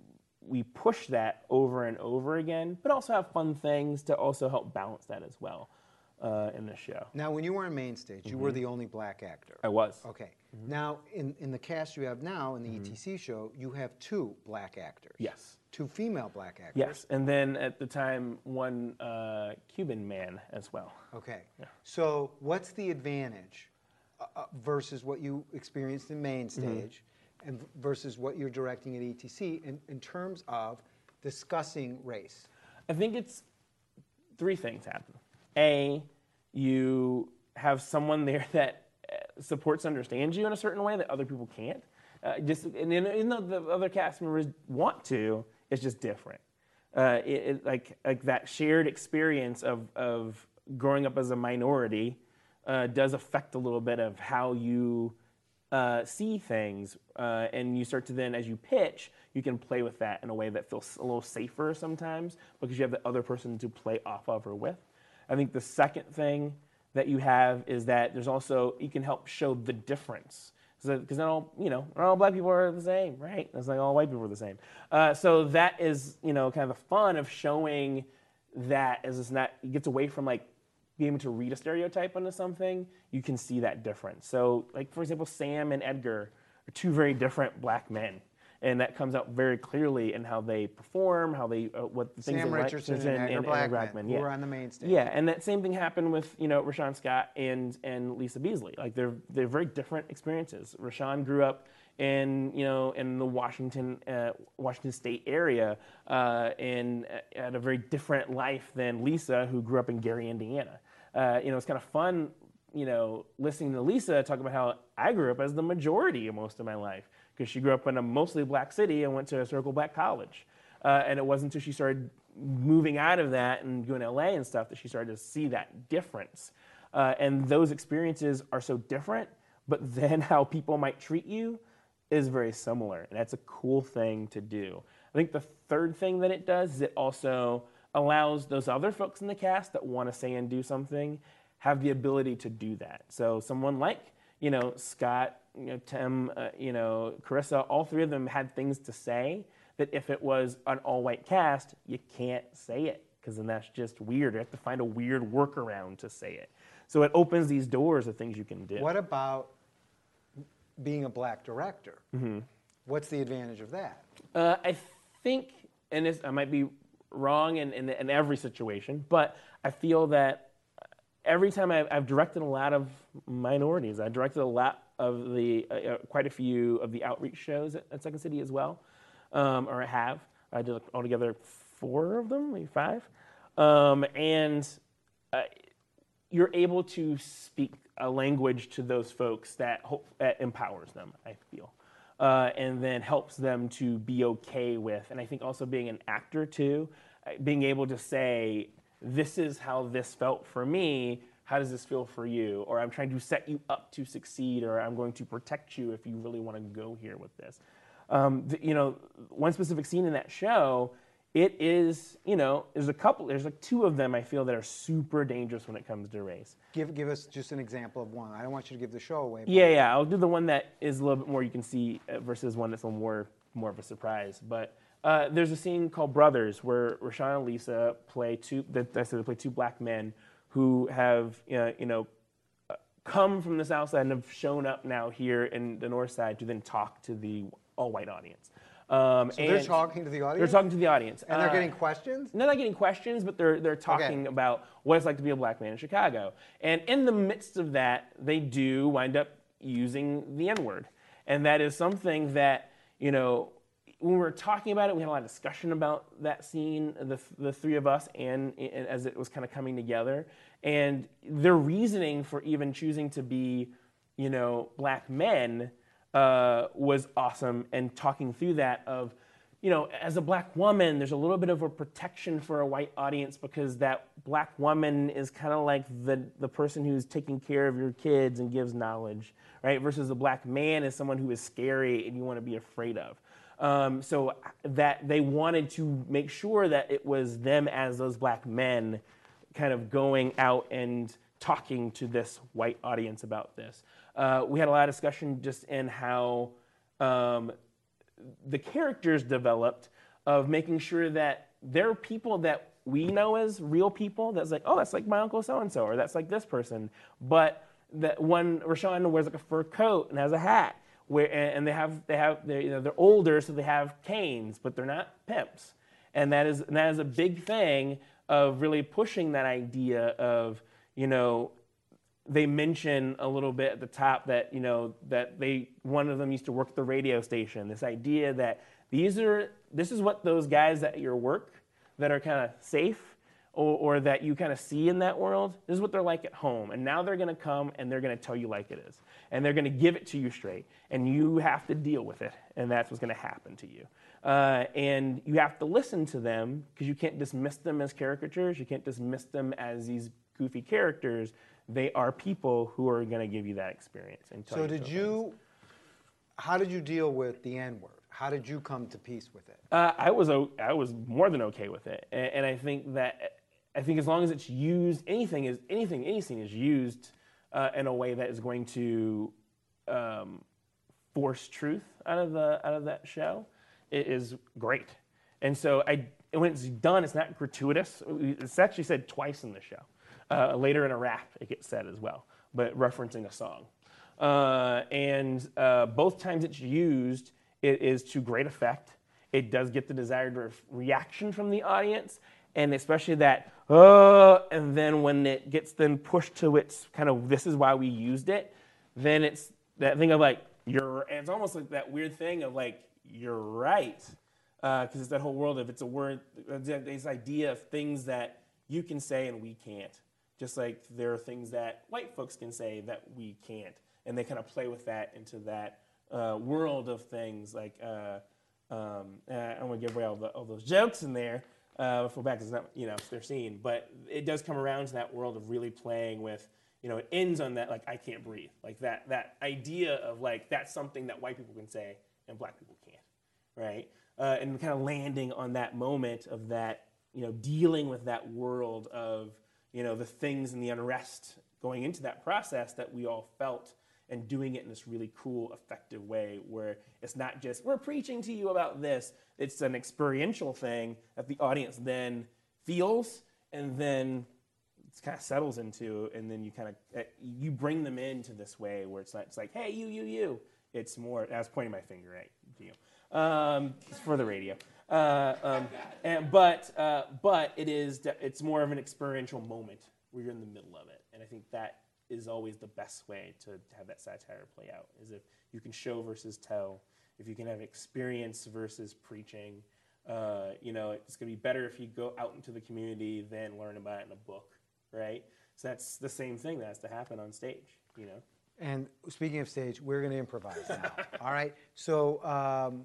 Speaker 4: we push that over and over again, but also have fun things to also help balance that as well uh, in the show.
Speaker 2: Now, when you were on main stage, you
Speaker 4: Mm-hmm.
Speaker 2: were the only black actor.
Speaker 4: I was.
Speaker 2: Okay. Now, in, in the cast you have now in the ETC show, you have two black actors.
Speaker 4: Mm-hmm. Yes.
Speaker 2: Two female black actors.
Speaker 4: Yes, and then at the time, one uh, Cuban man as well.
Speaker 2: Okay. Yeah. So, what's the advantage uh, uh, versus what you experienced in main
Speaker 4: Mm-hmm.
Speaker 2: stage and versus what you're directing at ETC in, in terms of discussing race?
Speaker 4: I think it's three things happen. A, you have someone there that uh, supports, understands you in a certain way that other people can't. Uh, just and then- even though the other cast members want to, it's just different. Uh, it, it- like like that shared experience of of growing up as a minority uh, does affect a little bit of how you uh, see things, uh, and you start to then, as you pitch, you can play with that in a way that feels a little safer sometimes because you have the other person to play off of or with. I think the second thing that you have is that there's also you can help show the difference because not all you know not all black people are the same, right? It's like all white people are the same. Uh, so that is you know kind of the fun of showing that as it's not it gets away from like being able to read a stereotype onto something, you can see that difference. So, like for example, Sam and Edgar are two very different black men, and that comes out very clearly in how they perform, how they uh, what the things
Speaker 2: Sam Richardson and Edgar Blackmon, who
Speaker 4: yeah.
Speaker 2: were on the main stage.
Speaker 4: Yeah, and that same thing happened with you know Rashawn Scott and and Lisa Beasley. Like they're they're very different experiences. Rashawn grew up in you know in the Washington uh, Washington State area uh, and had a very different life than Lisa, who grew up in Gary, Indiana. Uh, you know, it's kind of fun. You know, listening to Lisa talk about how I grew up as the majority of most of my life because she grew up in a mostly black city and went to a circle black college. Uh, and it wasn't until she started moving out of that and going to LA and stuff that she started to see that difference. Uh, and those experiences are so different, but then how people might treat you is very similar. And that's a cool thing to do. I think the third thing that it does is it also allows those other folks in the cast that want to say and do something have the ability to do that. So someone like, you know, Scott, you know, Tim, uh, you know, Carisa, all three of them had things to say that if it was an all-white cast, you can't say it because then that's just weird. You have to find a weird workaround to say it. So it opens these doors of things you can do.
Speaker 2: What about being a black director?
Speaker 4: Mm-hmm.
Speaker 2: What's the advantage of that?
Speaker 4: Uh, I think, and this, I might be wrong in, in, in every situation, but I feel that every time I've, I've directed a lot of minorities, I directed a lot of the, uh, uh, quite a few of the outreach shows at, at Second City as well, um, or I have. I did altogether four of them, maybe five. Um, and uh, you're able to speak a language to those folks that, hope, that empowers them, I feel. Uh, and then helps them to be okay with. And I think also being an actor too, uh, being able to say, this is how this felt for me. How does this feel for you? Or I'm trying to set you up to succeed, or I'm going to protect you if you really want to go here with this. Um, the, you know, one specific scene in that show, it is, you know, there's a couple, there's like two of them I feel that are super dangerous when it comes to race.
Speaker 2: Give, give us just an example of one. I don't want you to give the show away. but-
Speaker 4: Yeah, yeah. I'll do the one that is a little bit more you can see uh, versus one that's a little more more of a surprise. But uh, there's a scene called Brothers where Rashawn and Lisa play two. That I said they play two black men who have you know uh, come from the south side and have shown up now here in the north side to then talk to the all white audience. Um,
Speaker 2: So they're talking to the audience.
Speaker 4: They're talking to the audience,
Speaker 2: And they're
Speaker 4: Uh,
Speaker 2: getting questions?
Speaker 4: they're not getting questions, but they're they're talking about what it's like to be a black man in Chicago. And in the midst of that, they do wind up using the N word, and that is something that you know. When we were talking about it, we had a lot of discussion about that scene, the, the three of us, and, and as it was kind of coming together. And their reasoning for even choosing to be, you know, black men uh, was awesome. And talking through that of, you know, as a black woman, there's a little bit of a protection for a white audience because that black woman is kind of like the, the person who's taking care of your kids and gives knowledge, right? Versus a black man is someone who is scary and you want to be afraid of. Um, so that they wanted to make sure that it was them as those black men kind of going out and talking to this white audience about this. Uh, we had a lot of discussion just in how um, the characters developed of making sure that there are people that we know as real people that's like, oh, that's like my uncle so and so, or that's like this person. But that one, Rashawn wears like a fur coat and has a hat, where and and they have they have they're, you know, they're older, so they have canes, but they're not pimps, and that is and that is a big thing of really pushing that idea of you know they mention a little bit at the top that you know that they one of them used to work at the radio station. This idea that these are this is what those guys at your work that are kind of safe or, or that you kind of see in that world this is what they're like at home. And now they're going to come and they're going to tell you like it is. And they're going to give it to you straight. And you have to deal with it. And that's what's going to happen to you. Uh, and you have to listen to them because you can't dismiss them as caricatures. You can't dismiss them as these goofy characters they are people who are going to give you that experience and tell
Speaker 2: So
Speaker 4: you
Speaker 2: did
Speaker 4: those things.
Speaker 2: you, how did you deal with the N word? How did you come to peace with it?
Speaker 4: Uh, I was I was more than okay with it, and, and I think that I think as long as it's used, anything is anything anything is used uh, in a way that is going to um, force truth out of the out of that show, it is great. And so I when it's done, it's not gratuitous. It's actually said twice in the show. Uh, later in a rap, it gets said as well, but referencing a song. Uh, and uh, both times it's used, it is to great effect. It does get the desired re- reaction from the audience, and especially that, uh, and then when it gets then pushed to its kind of, this is why we used it, then it's that thing of like, you're, it's almost like that weird thing of like, you're right. Because it's that whole world of it's a word, this idea of things that you can say and we can't. Just like there are things that white folks can say that we can't. And they kind of play with that into that uh, world of things. Like, uh, um, uh, I don't want to give away all, the, all those jokes in there. Uh, for back, it's not, you know, their scene. But it does come around to that world of really playing with, you know, it ends on that, like, I can't breathe. Like that, that idea of, like, that's something that white people can say and black people can't right? Uh, and kind of landing on that moment of that, you know, dealing with that world of, you know, the things and the unrest going into that process that we all felt and doing it in this really cool, effective way where it's not just, we're preaching to you about this. It's an experiential thing that the audience then feels and then it kind of settles into, and then you kind of, you bring them into this way where it's not, it's like, hey, you, you, you. It's more, I was pointing my finger at you um, it's for the radio. Uh, um, and, but uh, but it is it's more of an experiential moment where you're in the middle of it, and I think that is always the best way to have that satire play out. Is if you can show versus tell, if you can have experience versus preaching. Uh, you know, it's going to be better if you go out into the community than learn about it in a book, right? So that's the same thing that has to happen on stage. You know.
Speaker 2: And speaking of stage, we're going to improvise now. All right. So um,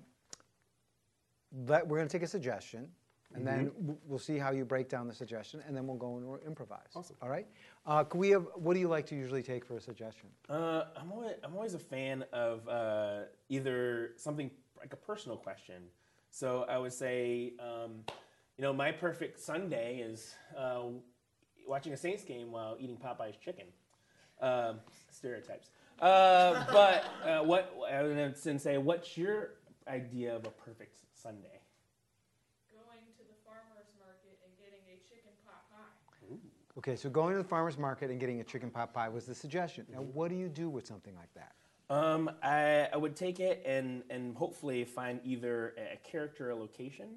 Speaker 2: let, we're going to take a suggestion, and then w- we'll see how you break down the suggestion, and then we'll go and we'll improvise.
Speaker 4: Awesome.
Speaker 2: All right. Uh, can we have? What do you like to usually take for a suggestion?
Speaker 4: Uh, I'm always, I'm always a fan of uh, either something like a personal question. So I would say, um, you know, my perfect Sunday is uh, watching a Saints game while eating Popeye's chicken. Um, stereotypes. Uh, but uh, what I would then say, what's your idea of a perfect Sunday?
Speaker 5: going to the farmer's market and getting a chicken pot pie.
Speaker 2: Okay. So going to the farmer's market and getting a chicken pot pie was the suggestion. Now, what do you do with something like that?
Speaker 4: Um, I, I would take it and, and hopefully find either a character or location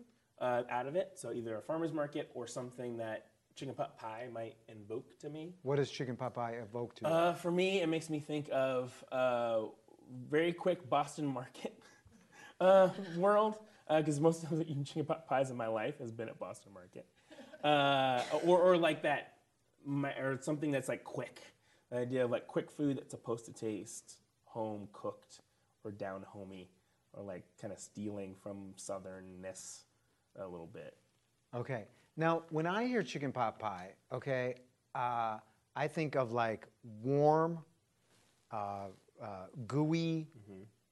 Speaker 4: uh, out of it. So either a farmer's market or something that chicken pot pie might invoke to me.
Speaker 2: What does chicken pot pie evoke to you?
Speaker 4: Uh, for me, it makes me think of uh, very quick Boston market uh, world because most of the eating chicken pot pies in my life has been at Boston market, uh, or, or like that, my, or something that's like quick. The idea of like quick food that's supposed to taste home cooked or down homey, or like kind of stealing from southernness a little bit.
Speaker 2: Okay. Now, when I hear chicken pot pie, okay, uh, I think of like warm, uh, uh, gooey,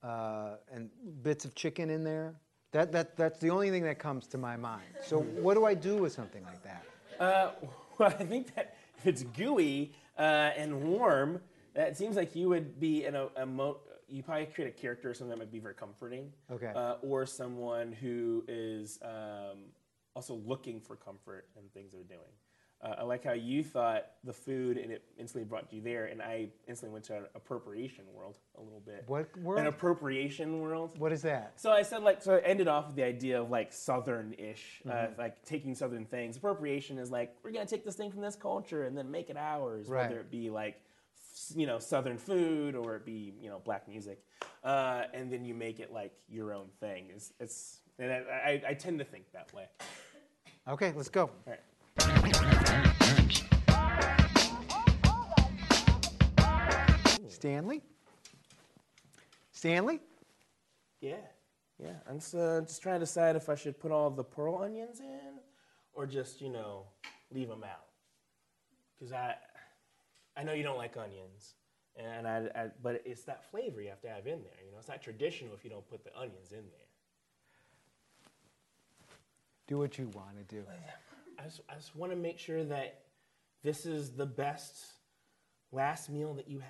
Speaker 2: uh, and bits of chicken in there. That, that, that's the only thing that comes to my mind. So, what do I do with something like that?
Speaker 4: Uh, well, I think that if it's gooey uh, and warm, that seems like you would be in a, a mo- you probably create a character or something that might be very comforting.
Speaker 2: Okay.
Speaker 4: Uh, or someone who is um, also looking for comfort in things they're doing. Uh, I like how you thought the food and it instantly brought you there, and I instantly went to an appropriation world a little bit.
Speaker 2: What world?
Speaker 4: An appropriation world.
Speaker 2: What is that?
Speaker 4: So I said like so I ended off with the idea of like southern-ish, uh,
Speaker 2: Mm-hmm.
Speaker 4: like taking southern things. Appropriation is like we're gonna take this thing from this culture and then make it ours,
Speaker 2: Right.
Speaker 4: whether it be like you know southern food or it be you know black music, uh, and then you make it like your own thing. It's, it's and I, I, I tend to think that way.
Speaker 2: Okay, let's go.
Speaker 4: All right.
Speaker 2: Stanley? Stanley?
Speaker 4: Yeah, yeah. I'm just, uh, just trying to decide if I should put all the pearl onions in, or just you know leave them out. Cause I, I know you don't like onions, and I, I, but it's that flavor you have to have in there. You know, it's not traditional if you don't put the onions in there.
Speaker 2: Do what you want to do.
Speaker 4: I just, I just want to make sure that this is the best last meal that you have.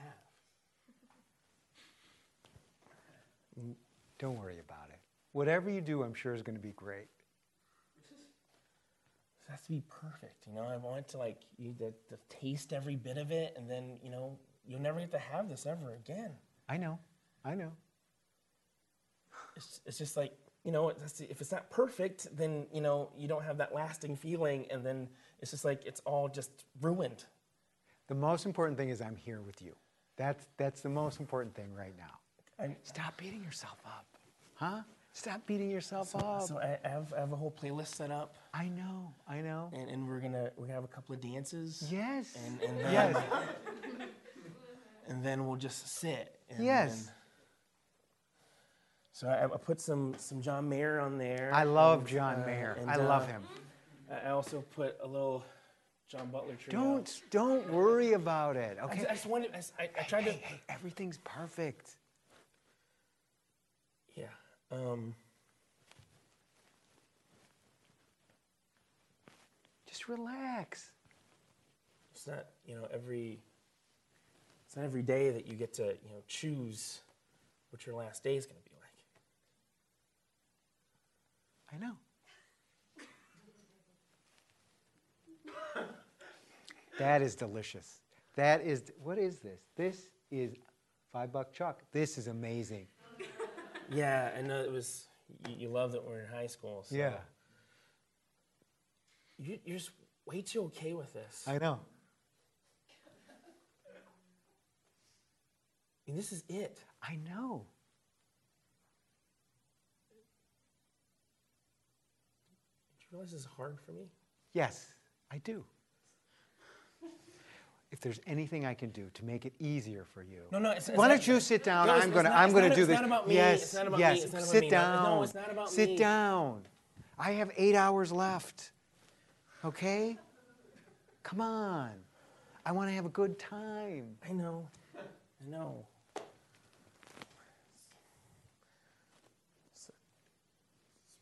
Speaker 2: Don't worry about it. Whatever you do, I'm sure is going to be great.
Speaker 4: It has to be perfect. You know, I want to like you to, to taste every bit of it, and then you know you'll never get to have this ever again.
Speaker 2: I know. I know.
Speaker 4: It's, it's just like you know, it's, if it's not perfect, then you know you don't have that lasting feeling, and then it's just like it's all just ruined.
Speaker 2: The most important thing is I'm here with you. That's, that's the most important thing right now.
Speaker 4: I'm,
Speaker 2: Stop beating yourself up. Huh? Stop beating yourself
Speaker 4: so
Speaker 2: up.
Speaker 4: so I, I have, I have a whole playlist set up,
Speaker 2: I know. I know.
Speaker 4: and, and we're gonna we're gonna have a couple of dances.
Speaker 2: Yes.
Speaker 4: And, and then,
Speaker 2: Yes.
Speaker 4: and then we'll just sit. And
Speaker 2: Yes.
Speaker 4: So I, I put some some John Mayer on there.
Speaker 2: I love
Speaker 4: and,
Speaker 2: John
Speaker 4: uh,
Speaker 2: Mayer.
Speaker 4: and,
Speaker 2: I love
Speaker 4: uh,
Speaker 2: him.
Speaker 4: I also put a little John Butler trio.
Speaker 2: Don't don't worry about it.
Speaker 4: I,
Speaker 2: Okay.
Speaker 4: just- I just wanted. I, I- I tried
Speaker 2: hey,
Speaker 4: to.
Speaker 2: hey, everything's perfect.
Speaker 4: Yeah. Um,
Speaker 2: Just relax.
Speaker 4: it's not you know every. It's not every day that you get to you know choose what your last day is going to be like.
Speaker 2: I know. that is delicious. That is what is this? This is five buck chuck. This is amazing.
Speaker 4: Yeah, I know it was you, you it when we were in high school. So
Speaker 2: Yeah,
Speaker 4: You, you're just way too okay with this.
Speaker 2: I know.
Speaker 4: mean, this is it.
Speaker 2: I know.
Speaker 4: You realize this is hard for me?
Speaker 2: Yes, I do. If there's anything I can do to make it easier for you,
Speaker 4: No, no. It's, it's
Speaker 2: why
Speaker 4: not-
Speaker 2: don't you sit down?
Speaker 4: No,
Speaker 2: I'm gonna
Speaker 4: not-
Speaker 2: I'm gonna
Speaker 4: not-
Speaker 2: do
Speaker 4: it's
Speaker 2: this.
Speaker 4: not about me.
Speaker 2: Yes,
Speaker 4: It's not about me.
Speaker 2: yes.
Speaker 4: It's not about
Speaker 2: sit
Speaker 4: me.
Speaker 2: Down.
Speaker 4: no, it's not about
Speaker 2: sit
Speaker 4: me.
Speaker 2: down. I have eight hours left. Okay. Come on. I want to have a good time.
Speaker 4: I know. I know. It's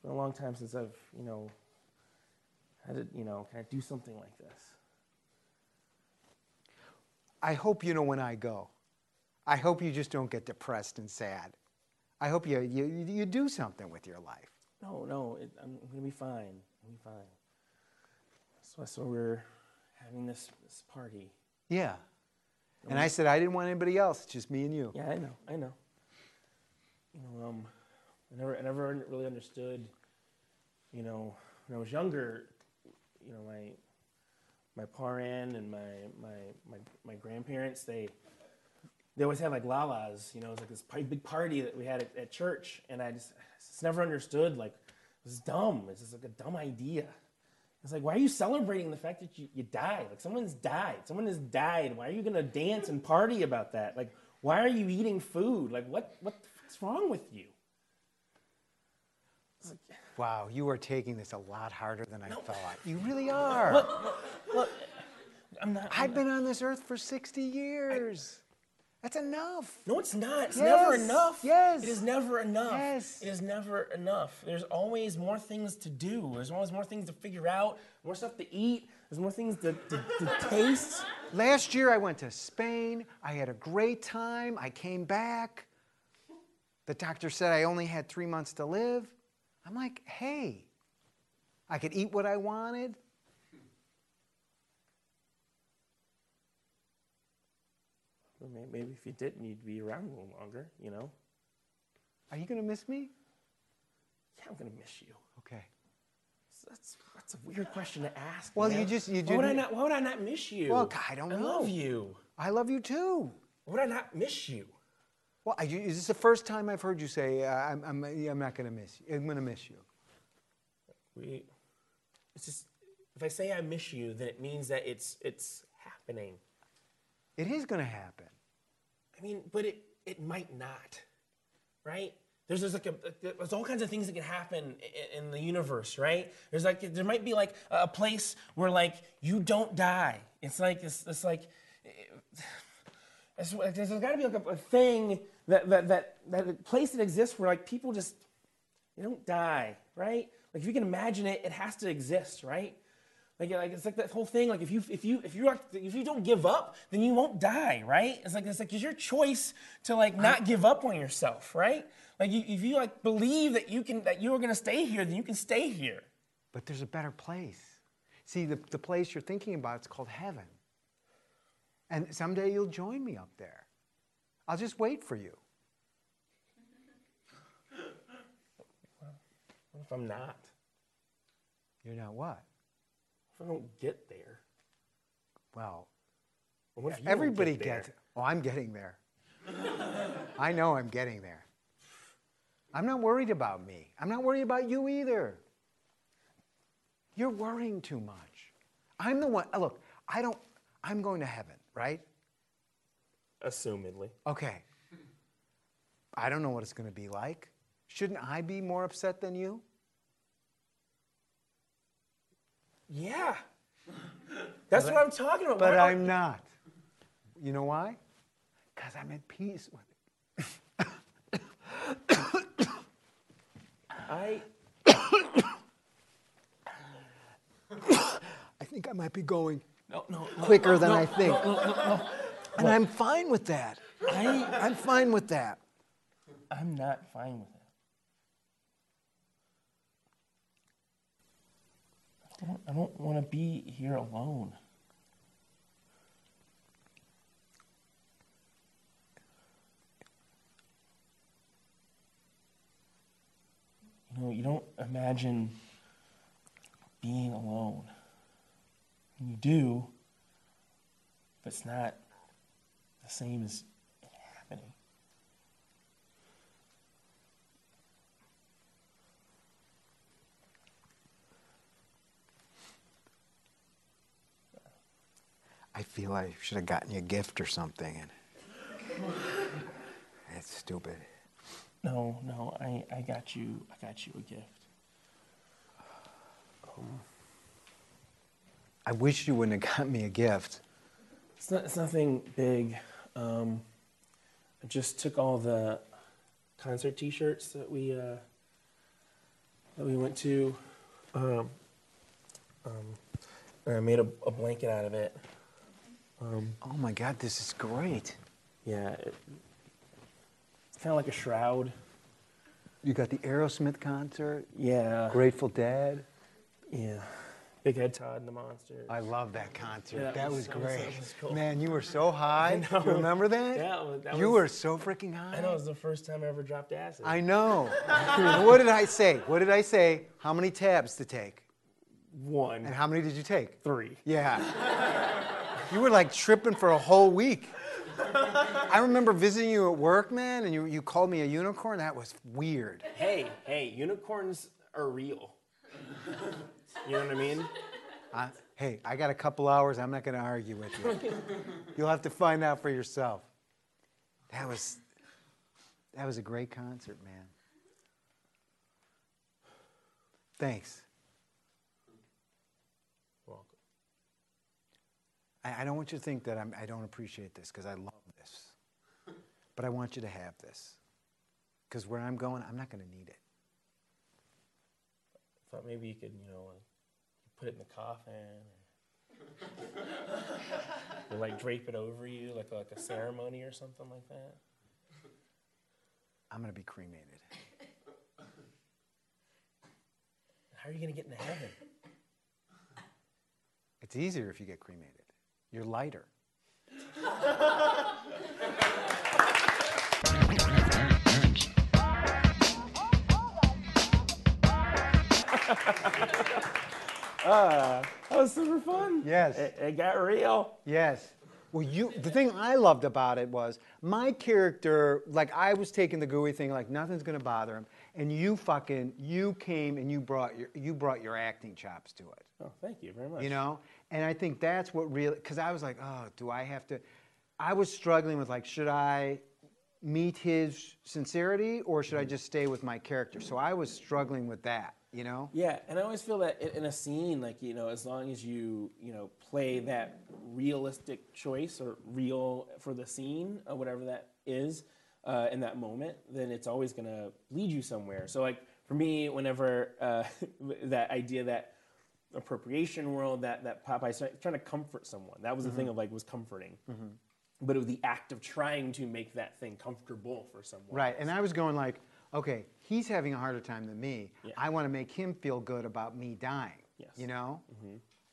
Speaker 4: been a long time since I've, you know, had to, you know, can I do something like this.
Speaker 2: I hope you know when I go. I hope you just don't get depressed and sad. I hope you you, you do something with your life.
Speaker 4: No, no, it, I'm gonna be fine. I'll be fine. So, so we're having this, this party.
Speaker 2: Yeah. And I said I didn't want anybody else, just me and you.
Speaker 4: Yeah, I know, I know. You know, um, I never, I never really understood. You know, when I was younger, you know, my my parent and my my my, my grandparents, they they always had like lalas. You know, it was like this big party that we had at, at church, and I just, just never understood. Like, it was dumb. It's just like a dumb idea. It's like, why are you celebrating the fact that you, you died? Like, someone's died. Someone has died. Why are you to dance and party about that? Like, why are you eating food? Like, what, what the fuck's wrong with you?
Speaker 2: Wow, you are taking this a lot harder than I thought. You really are.
Speaker 4: look, look, I'm not.
Speaker 2: I've been on this earth for 60 years. That's enough.
Speaker 4: No, it's not. It's never enough.
Speaker 2: yes.
Speaker 4: It is never enough.
Speaker 2: Yes.
Speaker 4: It is never enough. There's always more things to do. There's always more things to figure out, more stuff to eat. There's more things to, to, to taste.
Speaker 2: Last year I went to Spain. I had a great time. I came back. The doctor said I only had three months to live. I'm like, hey, I could eat what I wanted.
Speaker 4: Well, Maybe if you didn't, you'd be around a little longer, you know?
Speaker 2: Are you going to miss me?
Speaker 4: Yeah, I'm going to miss you.
Speaker 2: Okay.
Speaker 4: That's, that's a weird question to ask.
Speaker 2: Well,
Speaker 4: man.
Speaker 2: you just- you
Speaker 4: why would I
Speaker 2: didn't-
Speaker 4: Why would I not miss you?
Speaker 2: Well, I don't
Speaker 4: I
Speaker 2: know.
Speaker 4: love you.
Speaker 2: I love you too.
Speaker 4: Why would I not miss you?
Speaker 2: Well, I, is this the first time I've heard you say, uh, I'm, I'm, I'm not going to miss you? I'm going to miss you.
Speaker 4: We, it's just if I say I miss you, then it means that it's it's happening.
Speaker 2: It is going to happen.
Speaker 4: I mean, but it it might not, right? There's, there's like a, there's all kinds of things that can happen in, in the universe, right? There's like there might be like a place where like you don't die. It's like it's, it's like it's, there's got to be like a, a thing that that that that place that exists where like people just they don't die, right? Like if you can imagine it, it has to exist, right? Like, like it's like that whole thing. Like if you if you if you if you don't give up, then you won't die, right? It's like it's like it's your choice to like not give up on yourself, right? Like you, if you like believe that you can that you are gonna stay here, then you can stay here.
Speaker 2: But there's a better place. See, the, the place you're thinking about is called heaven. And someday you'll join me up there. I'll just wait for you.
Speaker 4: What if I'm not?
Speaker 2: You're not what?
Speaker 4: If I don't get there?
Speaker 2: Well,
Speaker 4: Or what if you don't
Speaker 2: everybody
Speaker 4: get
Speaker 2: gets. Oh, I'm getting there. I know I'm getting there. I'm not worried about me. I'm not worried about you either. You're worrying too much. I'm the one. Look, I don't. I'm going to heaven, right?
Speaker 4: Assumedly.
Speaker 2: Okay. I don't know what it's going to be like. Shouldn't I be more upset than you?
Speaker 4: Yeah. That's what I'm talking about.
Speaker 2: But
Speaker 4: Why-
Speaker 2: I'm not. You know why? Because I'm at peace with it.
Speaker 4: I
Speaker 2: I think I might be going
Speaker 4: no no no,
Speaker 2: quicker than
Speaker 4: no,
Speaker 2: I think. And I'm fine with that.
Speaker 4: I
Speaker 2: I'm fine with that.
Speaker 4: I'm not fine with it. I don't, I don't want to be here alone. You know, you don't imagine being alone. You do, but it's not the same it happening.
Speaker 2: I feel I should have gotten you a gift or something. And it's stupid.
Speaker 4: No, no, I, I got you I got you a gift.
Speaker 2: Um, I wish you wouldn't have got me a gift.
Speaker 4: It's not it's nothing big. Um, I just took all the concert T-shirts that we uh, that we went to, um, um, and I made a, a blanket out of it. Um,
Speaker 2: Oh my God, this is great.
Speaker 4: yeah, it, it's kind of like a shroud.
Speaker 2: You got the Aerosmith concert,
Speaker 4: Yeah,
Speaker 2: Grateful Dead.
Speaker 4: yeah. Big Head Todd and the Monsters.
Speaker 2: I love that concert.
Speaker 4: Yeah,
Speaker 2: that
Speaker 4: it
Speaker 2: was
Speaker 4: was-
Speaker 2: great.
Speaker 4: that was cool.
Speaker 2: Man, you were so high.
Speaker 4: know.
Speaker 2: You remember that?
Speaker 4: Yeah, well, that
Speaker 2: you
Speaker 4: was-
Speaker 2: were so freaking high.
Speaker 4: I know it was the first time I ever dropped acid.
Speaker 2: I know. what did I say? What did I say? How many tabs to take?
Speaker 4: One,
Speaker 2: And how many did you take?
Speaker 4: three.
Speaker 2: Yeah. you were like tripping for a whole week. I remember visiting you at work, man, and you, you called me a unicorn. That was weird.
Speaker 4: Hey, hey, unicorns are real. You know what I mean?
Speaker 2: I, hey, I got a couple hours. I'm not going to argue with you. You'll have to find out for yourself. That was that was a great concert, man. Thanks.
Speaker 4: Welcome.
Speaker 2: I, I don't want you to think that I'm, I don't appreciate this because I love this. But I want you to have this. Because where I'm going, I'm not going to need it.
Speaker 4: I Thought maybe you could, you know, like put it in the coffin, or, or like drape it over you, like like a ceremony or something like that.
Speaker 2: I'm going to be cremated.
Speaker 4: How are you gonna get into heaven?
Speaker 2: It's easier if you get cremated. You're lighter.
Speaker 4: Uh, that was super fun.
Speaker 2: Yes.
Speaker 4: It, it got real.
Speaker 2: Yes. Well, you. The thing I loved about it was my character. Like I was taking the gooey thing, like nothing's gonna bother him, and you fucking you came and you brought your you brought your acting chops to it.
Speaker 4: Oh, thank you very much.
Speaker 2: You know, and I think that's what really. Because I was like, oh, do I have to? I was struggling with like, should I meet his sincerity or should I mm-hmm. just stay with my character? So I was struggling with that. You know.
Speaker 4: Yeah, and I always feel that in, a scene, like you know, as long as you you know play that realistic choice or real for the scene or whatever that is uh, in that moment, then it's always gonna lead you somewhere. So like for me, whenever uh, that idea that appropriation world that that Popeye's trying- trying to comfort someone, that was the thing of like was comforting. But it was the act of trying to make that thing comfortable for someone.
Speaker 2: Right. And I was going like, okay, he's having a harder time than me.
Speaker 4: Yeah.
Speaker 2: I want to make him feel good about me dying.
Speaker 4: Yes.
Speaker 2: You know.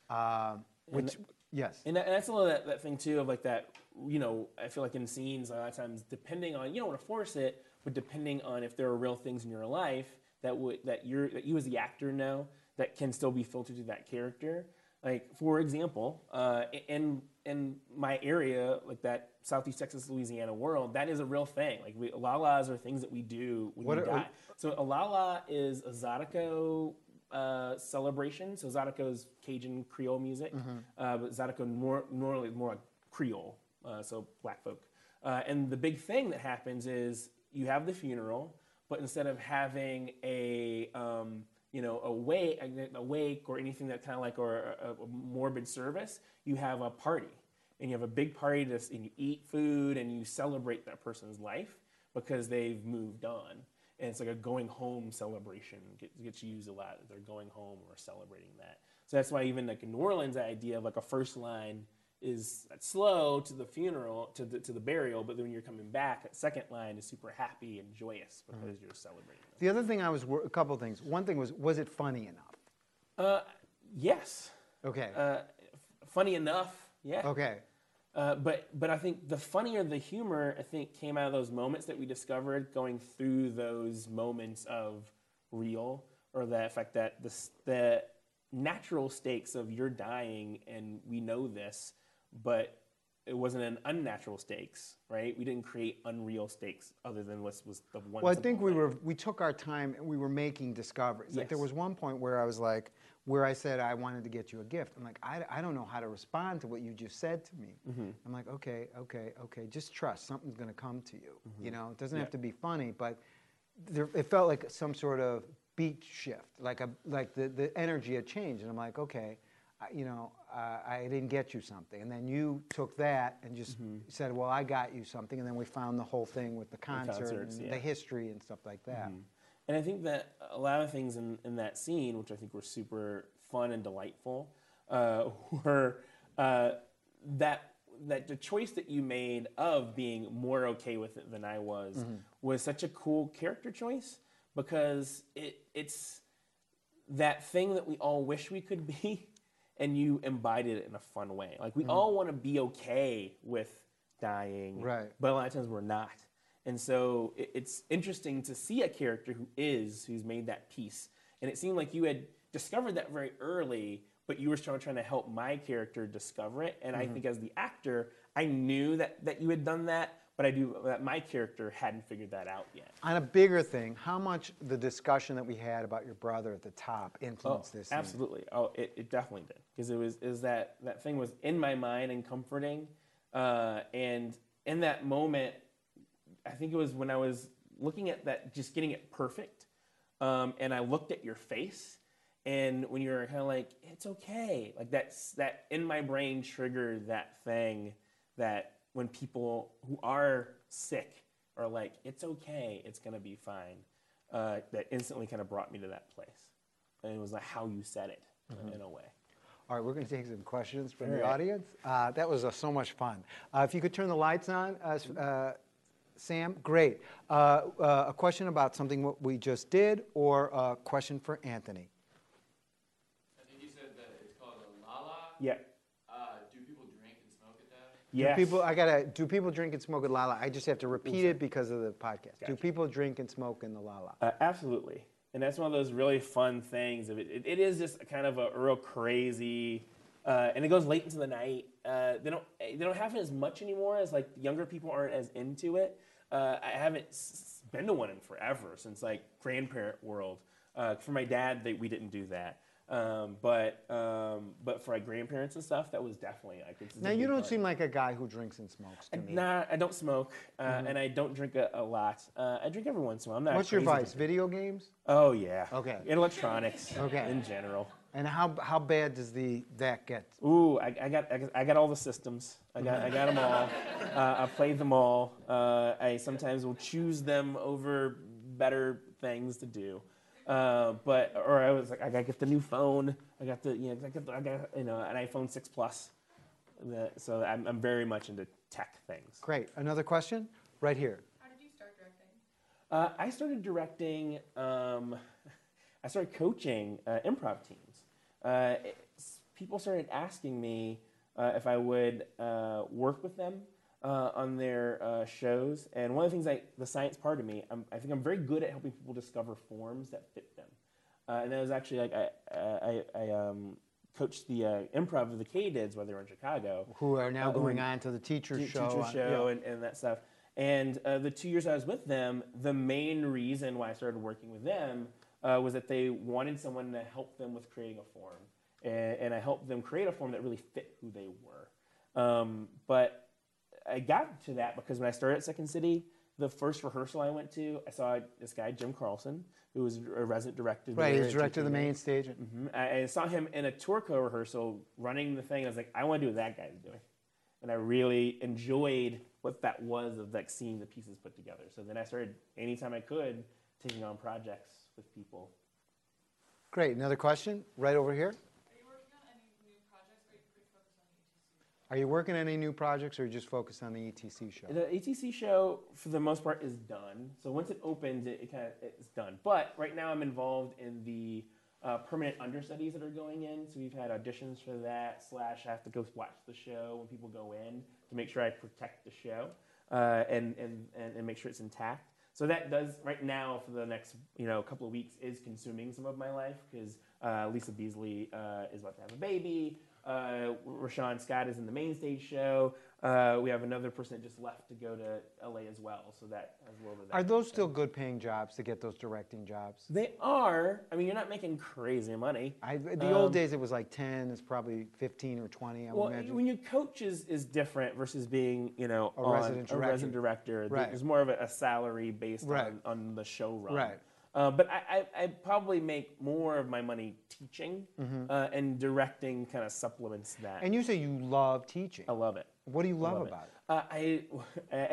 Speaker 2: Um, which yes.
Speaker 4: And, that, and that's a little that, that thing too of like that, you know, I feel like in scenes a lot of times, depending on you don't want to force it, but depending on if there are real things in your life that would that you're that you as the actor know that can still be filtered to that character. Like for example, uh, in in my area, like that Southeast Texas, Louisiana world, that is a real thing. Like we, alalas are things that we do when
Speaker 2: What
Speaker 4: we
Speaker 2: are-
Speaker 4: die. So alala is a Zydeco uh, celebration. So Zydeco is Cajun Creole music, uh, but Zydeco more normally more like Creole, uh, so black folk. Uh, and the big thing that happens is you have the funeral, but instead of having a um, you know a wake, or anything that kind of like or a, a morbid service, you have a party, and you have a big party to, and you eat food and you celebrate that person's life because they've moved on. And it's like a going home celebration gets, gets used a lot. They're going home or celebrating that. So that's why even like in New Orleans, the idea of like a first line is slow to the funeral, to the, to the burial, but then when you're coming back, that second line is super happy and joyous because you're celebrating.
Speaker 2: The other thing I was a couple things. One thing was was it funny enough?
Speaker 4: Uh, yes.
Speaker 2: Okay.
Speaker 4: Uh, funny enough, yeah.
Speaker 2: okay.
Speaker 4: Uh, but but I think the funnier the humor, I think, came out of those moments that we discovered going through those moments of real, or the fact that the the natural stakes of you're dying and we know this, but it wasn't an unnatural stakes, right? We didn't create unreal stakes other than what was the one.
Speaker 2: Well, I think we were we took our time and we were making discoveries. Like there was one point where I was like, where I said I wanted to get you a gift. I'm like, I, I don't know how to respond to what you just said to me.
Speaker 4: Mm-hmm.
Speaker 2: I'm like, okay, okay, okay, just trust something's going to come to you. You know, it doesn't
Speaker 4: Mm-hmm. Yeah.
Speaker 2: have to be funny, but there, it felt like some sort of beat shift, like a like the, the energy had changed, and I'm like, okay. I- You know, uh, I didn't get you something, and then you took that and just
Speaker 4: Mm-hmm.
Speaker 2: said, "Well, I got you something," and then we found the whole thing with the concert
Speaker 4: concerts,
Speaker 2: and
Speaker 4: yeah.
Speaker 2: the history and stuff like that.
Speaker 4: And I think that a lot of things in, in that scene, which I think were super fun and delightful, uh, were uh, that that the choice that you made of being more okay with it than I was was such a cool character choice because it it's that thing that we all wish we could be, and you embodied it in a fun way. Like we mm-hmm. all want to be okay with dying,
Speaker 2: Right.
Speaker 4: But a lot of times we're not. And so it, it's interesting to see a character who is, who's made that peace. And it seemed like you had discovered that very early, but you were still trying to help my character discover it. And I think as the actor, I knew that, that you had done that, but I do that my character hadn't figured that out yet.
Speaker 2: On a bigger thing, how much the discussion that we had about your brother at the top
Speaker 4: Oh,
Speaker 2: influenced this? scene?
Speaker 4: absolutely. Oh, it, it definitely did because it was is that that thing was in my mind and comforting, uh, and in that moment, I think it was when I was looking at that, just getting it perfect, um, and I looked at your face, and when you were kind of like, it's okay, like that's that in my brain triggered that thing that when people who are sick are like, it's okay, it's gonna be fine, uh, that instantly kind of brought me to that place and it was like how you said it in a way.
Speaker 2: All right, we're going to take some questions from
Speaker 4: All
Speaker 2: the
Speaker 4: right.
Speaker 2: audience. Uh, that was uh, so much fun. Uh, if you could turn the lights on, uh, uh, Sam, great. Uh, uh, a question about something what we just did, or a question for Anthony.
Speaker 6: I think you said that it's called a Lala.
Speaker 4: Yeah.
Speaker 6: Uh, do people drink and smoke at that?
Speaker 4: Yes.
Speaker 2: Do people, I gotta. Do people drink and smoke at Lala? I just have to repeat it because of the podcast. Do people drink and smoke in the Lala?
Speaker 4: Uh, absolutely. And that's one of those really fun things. It, it, it is just kind of a real crazy, uh, and it goes late into the night. Uh, they don't they don't have it as much anymore as like younger people aren't as into it. Uh, I haven't s- been to one in forever since like grandparent world. Uh, for my dad, they, we didn't do that. Um, but um, but for my grandparents and stuff, that was definitely like. It's,
Speaker 2: Now you don't seem like a guy who drinks and smokes to me.
Speaker 4: Nah, I don't smoke, uh, and I don't drink a, a lot. Uh, I drink every once in a while. I'm not.
Speaker 2: What's your vice?
Speaker 4: drinker.
Speaker 2: Video games?
Speaker 4: Oh yeah.
Speaker 2: Okay.
Speaker 4: And electronics.
Speaker 2: Okay.
Speaker 4: In general.
Speaker 2: And how how bad does the that get?
Speaker 4: Ooh, I, I got I got- all the systems. I got I got them all. Uh, I played them all. Uh, I sometimes will choose them over better things to do. Uh, but or I was like I gotta get the new phone. I got the you know I got, the, I got you know an iPhone six plus. The, so I'm I'm very much into tech things.
Speaker 2: Great. Another question? Right here.
Speaker 5: How did you start directing?
Speaker 4: Uh, I started directing. Um, I started coaching uh, improv teams. Uh, it's- people started asking me uh, if I would uh, work with them uh, on their uh, shows, and one of the things I, the science part of me, I'm, I think I'm very good at helping people discover forms that fit them. Uh, and that was actually like I, I, I um, coached the uh, improv of the K-Dids while they were in Chicago
Speaker 2: Who are now
Speaker 4: Uh,
Speaker 2: going on to the teacher
Speaker 4: te-
Speaker 2: show?
Speaker 4: teacher show
Speaker 2: yeah.
Speaker 4: and, and that stuff. And uh, the two years I was with them, the main reason why I started working with them uh, was that they wanted someone to help them with creating a form, and, and I helped them create a form that really fit who they were. Um, but I got to that because when I started at Second City, the first rehearsal I went to, I saw this guy Jim Carlson, who was a resident director.
Speaker 2: Right,
Speaker 4: there
Speaker 2: he's director of the main stage.
Speaker 4: Mhm. I, I saw him in a tour co rehearsal running the thing. I was like, I want to do what that guy's doing. And I really enjoyed what that was of like seeing the pieces put together. So then I started anytime I could taking on projects with people.
Speaker 2: Great. Another question? Right over here.
Speaker 5: Are you working on any new projects or are you pretty focused on the ETC?
Speaker 2: Are you working on any new projects or just focused on the ETC show?
Speaker 4: The ETC show, for the most part, is done. So once it opens, it, it kind of it's done. But right now, I'm involved in the uh, permanent understudies that are going in. So we've had auditions for that. Slash, I have to go watch the show when people go in to make sure I protect the show uh, and, and and and make sure it's intact. So that does right now for the next you know couple of weeks is consuming some of my life because uh, Lisa Beasley uh, is about to have a baby. Uh, Rashawn Scott is in the main stage show. Uh, we have another person that just left to go to LA as well, so that has a little bit. Of that.
Speaker 2: Are those still good paying jobs to get those directing jobs?
Speaker 4: They are. I mean, you're not making crazy money.
Speaker 2: I, the old days it was like 10, it's probably 15 or 20, I would
Speaker 4: Well,
Speaker 2: imagine.
Speaker 4: when you coach is, is different versus being, you know,
Speaker 2: A
Speaker 4: on
Speaker 2: resident
Speaker 4: a resident director.
Speaker 2: Right.
Speaker 4: There's more of a, a salary based
Speaker 2: Right.
Speaker 4: on, on the show run.
Speaker 2: Right.
Speaker 4: Uh, but I, I, I probably make more of my money teaching uh, and directing kind of supplements that.
Speaker 2: Mm-hmm. and you say you love teaching.
Speaker 4: I love it.
Speaker 2: What do you love,
Speaker 4: love
Speaker 2: about it?
Speaker 4: Uh, I,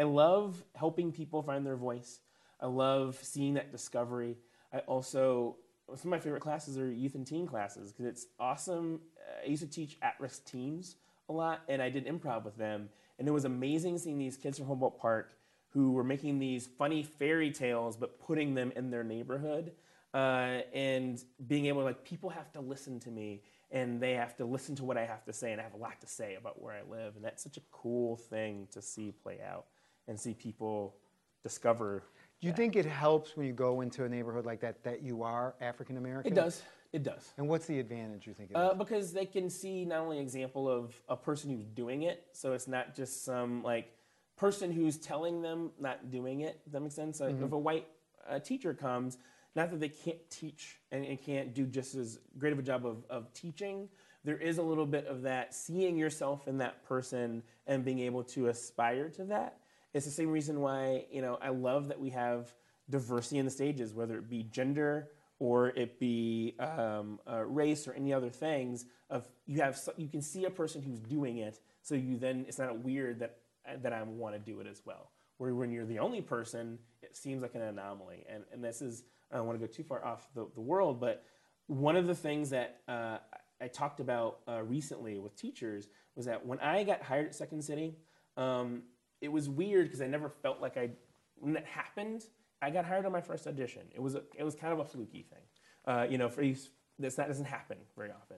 Speaker 4: I love helping people find their voice. I love seeing that discovery. I also, some of my favorite classes are youth and teen classes because it's awesome. Uh, I used to teach at risk teens a lot, and I did improv with them. And it was amazing seeing these kids from Humboldt Park who were making these funny fairy tales but putting them in their neighborhood uh, and being able to, like, people have to listen to me and they have to listen to what I have to say, and I have a lot to say about where I live. And that's such a cool thing to see play out and see people discover.
Speaker 2: Do you think it helps when you go into a neighborhood like that that you are African American?
Speaker 4: It does. It does.
Speaker 2: And what's the advantage you think it is?
Speaker 4: Uh, because they can see not only an example of a person who's doing it, so it's not just some like person who's telling them not doing it. Does that make sense? Like, If a white uh, teacher comes, not that they can't teach and, and can't do just as great of a job of, of teaching, there is a little bit of that seeing yourself in that person and being able to aspire to that. It's the same reason why you know I love that we have diversity in the stages, whether it be gender or it be um, uh, race or any other things. Of you have you can see a person who's doing it, so you then it's not weird that that I want to do it as well. Where when you're the only person, it seems like an anomaly. And and this is I don't want to go too far off the, the world, but one of the things that uh, I talked about uh, recently with teachers was that when I got hired at Second City, um, it was weird because I never felt like I when that happened. I got hired on my first audition. It was a, it was kind of a fluky thing, uh, you know. For these, this that doesn't happen very often.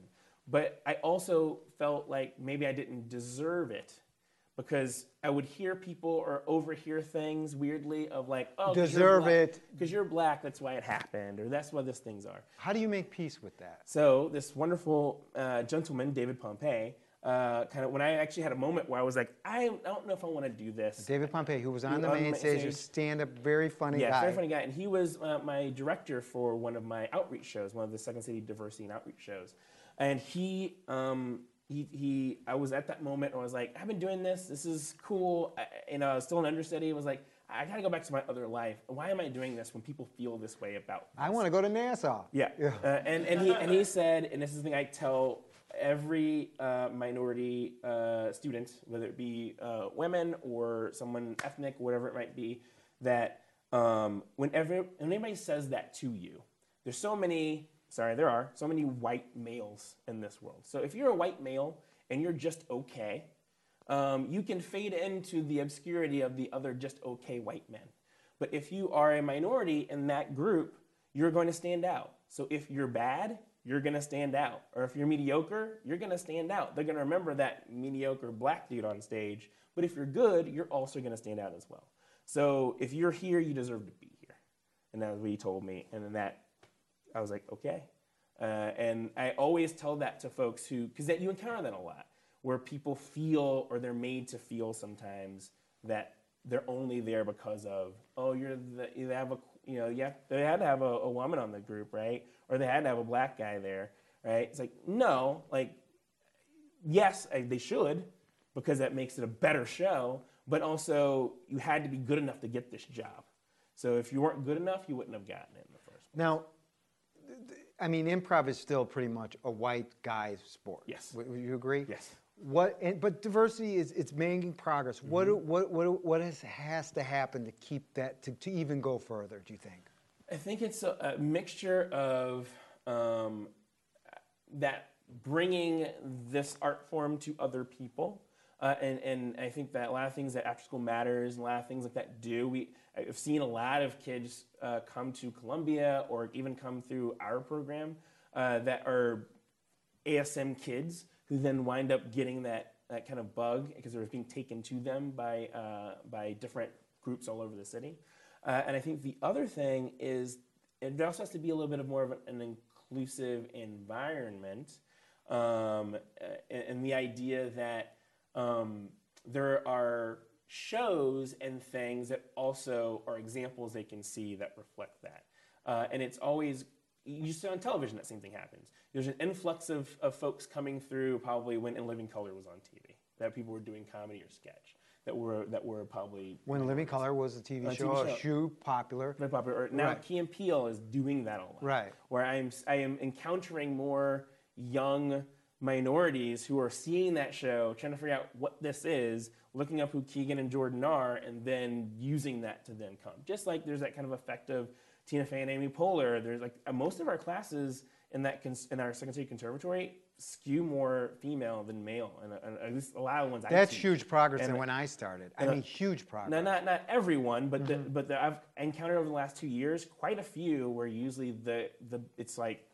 Speaker 4: But I also felt like maybe I didn't deserve it because I would hear people or overhear things weirdly of like, oh,
Speaker 2: Deserve it.
Speaker 4: because you're black. That's why it happened, or that's why these things are.
Speaker 2: How do you make peace with that?
Speaker 4: So this wonderful uh, gentleman, David Pompey, uh, kind of when I actually had a moment where I was like, I don't know if I want to do this.
Speaker 2: David Pompey, who was on the main stage, a stand-up, very funny
Speaker 4: Yeah,
Speaker 2: guy.
Speaker 4: very funny guy, and he was uh, my director for one of my outreach shows, one of the Second City diversity and outreach shows, and he. Um, he, he, I was at that moment and I was like, I've been doing this. This is cool. I, you know, I was still an understudy. I was like, I got to go back to my other life. Why am I doing this when people feel this way about
Speaker 2: I want to go to NASA.
Speaker 4: Yeah. Uh, and, and, he, and he said, and this is the thing I tell every uh, minority uh, student, whether it be uh, women or someone ethnic, whatever it might be, that um, whenever when anybody says that to you, there's so many, sorry, there are so many white males in this world. So if you're a white male and you're just okay, um, you can fade into the obscurity of the other just okay white men. But if you are a minority in that group, you're going to stand out. So if you're bad, you're going to stand out. Or if you're mediocre, you're going to stand out. They're going to remember that mediocre black dude on stage. But if you're good, you're also going to stand out as well. So if you're here, you deserve to be here. And that's what he told me. And then that, I was like, okay. Uh, and I always tell that to folks who, because that you encounter that a lot, where people feel or they're made to feel sometimes that they're only there because of, oh, you're the, you have a, you know, yeah, they had to have a, a woman on the group, right? Or they had to have a black guy there, right? It's like, no, like, yes, I- they should, because that makes it a better show, but also you had to be good enough to get this job. So if you weren't good enough, you wouldn't have gotten it in the first place.
Speaker 2: Now, I mean, improv is still pretty much a white guy's sport.
Speaker 4: Yes.
Speaker 2: Would would you agree?
Speaker 4: Yes.
Speaker 2: What? And, but diversity is it's making progress. What?
Speaker 4: Mm-hmm.
Speaker 2: do- What? What? What has has to happen to keep that to, to even go further? Do you think?
Speaker 4: I think it's a, a mixture of um, that bringing this art form to other people. Uh, and, and I think that a lot of things that after school matters, and a lot of things like that do. We, I've seen a lot of kids uh, come to Columbia or even come through our program uh, that are ASM kids who then wind up getting that, that kind of bug because they're being taken to them by, uh, by different groups all over the city. Uh, and I think the other thing is it also has to be a little bit of more of an, inclusive environment, um, and, and the idea that um, there are shows and things that also are examples they can see that reflect that. Uh, and it's always you see on television that same thing happens. There's an influx of, of folks coming through probably when In Living Color was on TV, that people were doing comedy or sketch, that were that were probably
Speaker 2: In Living Color was a TV
Speaker 4: A TV
Speaker 2: show, a
Speaker 4: show.
Speaker 2: shoe popular.
Speaker 4: very popular. Or now
Speaker 2: Right.
Speaker 4: Key and Peele is doing that a lot.
Speaker 2: Right.
Speaker 4: Where I'm I am encountering more young minorities who are seeing that show, trying to figure out what this is, looking up who Keegan and Jordan are, and then using that to then come. Just like there's that kind of effect of Tina Fey and Amy Poehler. There's like uh, most of our classes in that cons- in our second city conservatory skew more female than male, and, and at least a lot of ones
Speaker 2: That's huge progress
Speaker 4: And,
Speaker 2: than when I started. I mean, huge progress.
Speaker 4: no, not not everyone, but the, but the, I've encountered over the last two years quite a few where usually the the it's like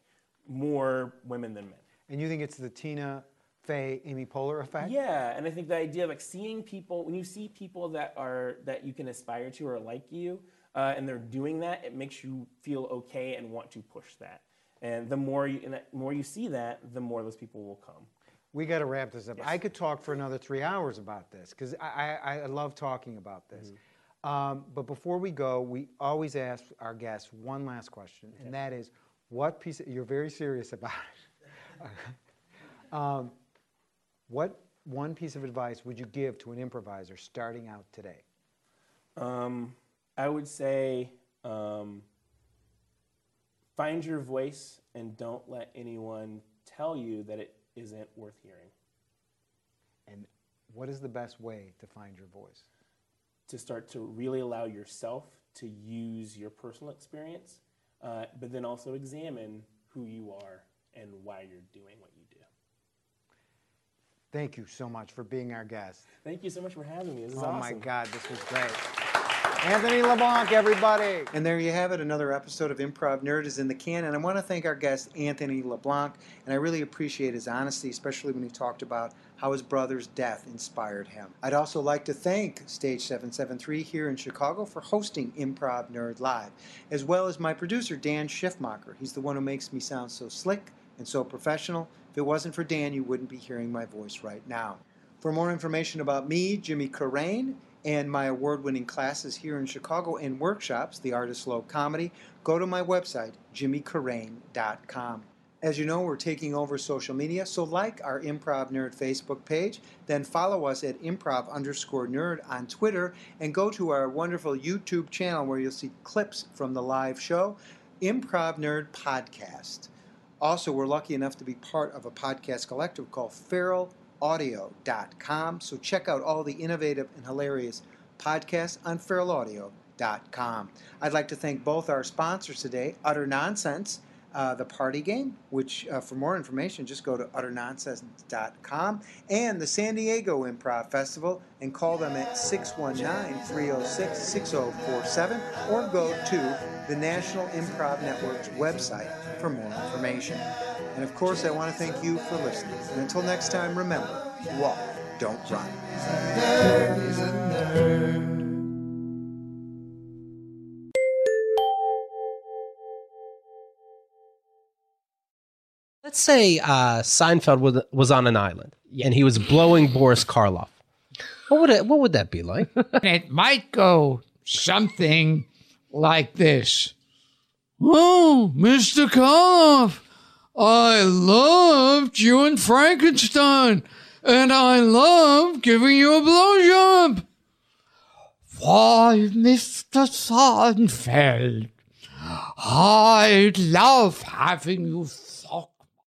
Speaker 4: more women than men.
Speaker 2: And you think it's the Tina Fey, Amy Poehler effect?
Speaker 4: Yeah, and I think the idea of like seeing people when you see people that are that you can aspire to or like you, uh, and they're doing that, it makes you feel okay and want to push that. And the more you and the more you see that, the more those people will come.
Speaker 2: We got to wrap this up.
Speaker 4: Yes.
Speaker 2: I could talk for another three hours about this because I, I, I love talking about this.
Speaker 4: Mm-hmm.
Speaker 2: Um, but before we go, we always ask our guests one last question, and that is, what piece? Of, you're very serious about it. um, what one piece of advice would you give to an improviser starting out today?
Speaker 4: Um, I would say um, find your voice and don't let anyone tell you that it isn't worth hearing.
Speaker 2: And what is the best way to find your voice?
Speaker 4: To start to really allow yourself to use your personal experience, uh, but then also examine who you are and why you're doing what you do.
Speaker 2: Thank you so much for being our guest.
Speaker 4: Thank you so much for having me. This is
Speaker 2: oh
Speaker 4: awesome.
Speaker 2: my God, this was great. Anthony LeBlanc, everybody. And there you have it. Another episode of Improv Nerd is in the can. And I want to thank our guest, Anthony LeBlanc. And I really appreciate his honesty, especially when he talked about how his brother's death inspired him. I'd also like to thank Stage 773 here in Chicago for hosting Improv Nerd Live, as well as my producer, Dan Schiffmacher. He's the one who makes me sound so slick and so professional. If it wasn't for Dan, you wouldn't be hearing my voice right now. For more information about me, Jimmy Carrane, and my award winning classes here in Chicago and workshops, The Art of Slow Comedy, go to my website, jimmycarrane.com. As you know, we're taking over social media, so like our Improv Nerd Facebook page, then follow us at improv underscore nerd on Twitter, and go to our wonderful YouTube channel where you'll see clips from the live show, Improv Nerd Podcast. Also, we're lucky enough to be part of a podcast collective called feralaudio.com. So check out all the innovative and hilarious podcasts on feralaudio.com. I'd like to thank both our sponsors today, Utter Nonsense, uh, the party game, which uh, for more information, just go to utternonsense.com, and the San Diego Improv Festival, and call them at 619 306 6047, or go to the National Improv Network's website for more information. And of course, I want to thank you for listening. And until next time, remember walk, don't run.
Speaker 7: Let's say uh, Seinfeld was, was on an island and he was blowing Boris Karloff. What would it, what would that be like?
Speaker 8: it might go something like this. Oh, Mr. Karloff, I loved you in Frankenstein, and I love giving you a blowjob. Why, Mr. Seinfeld, I love having you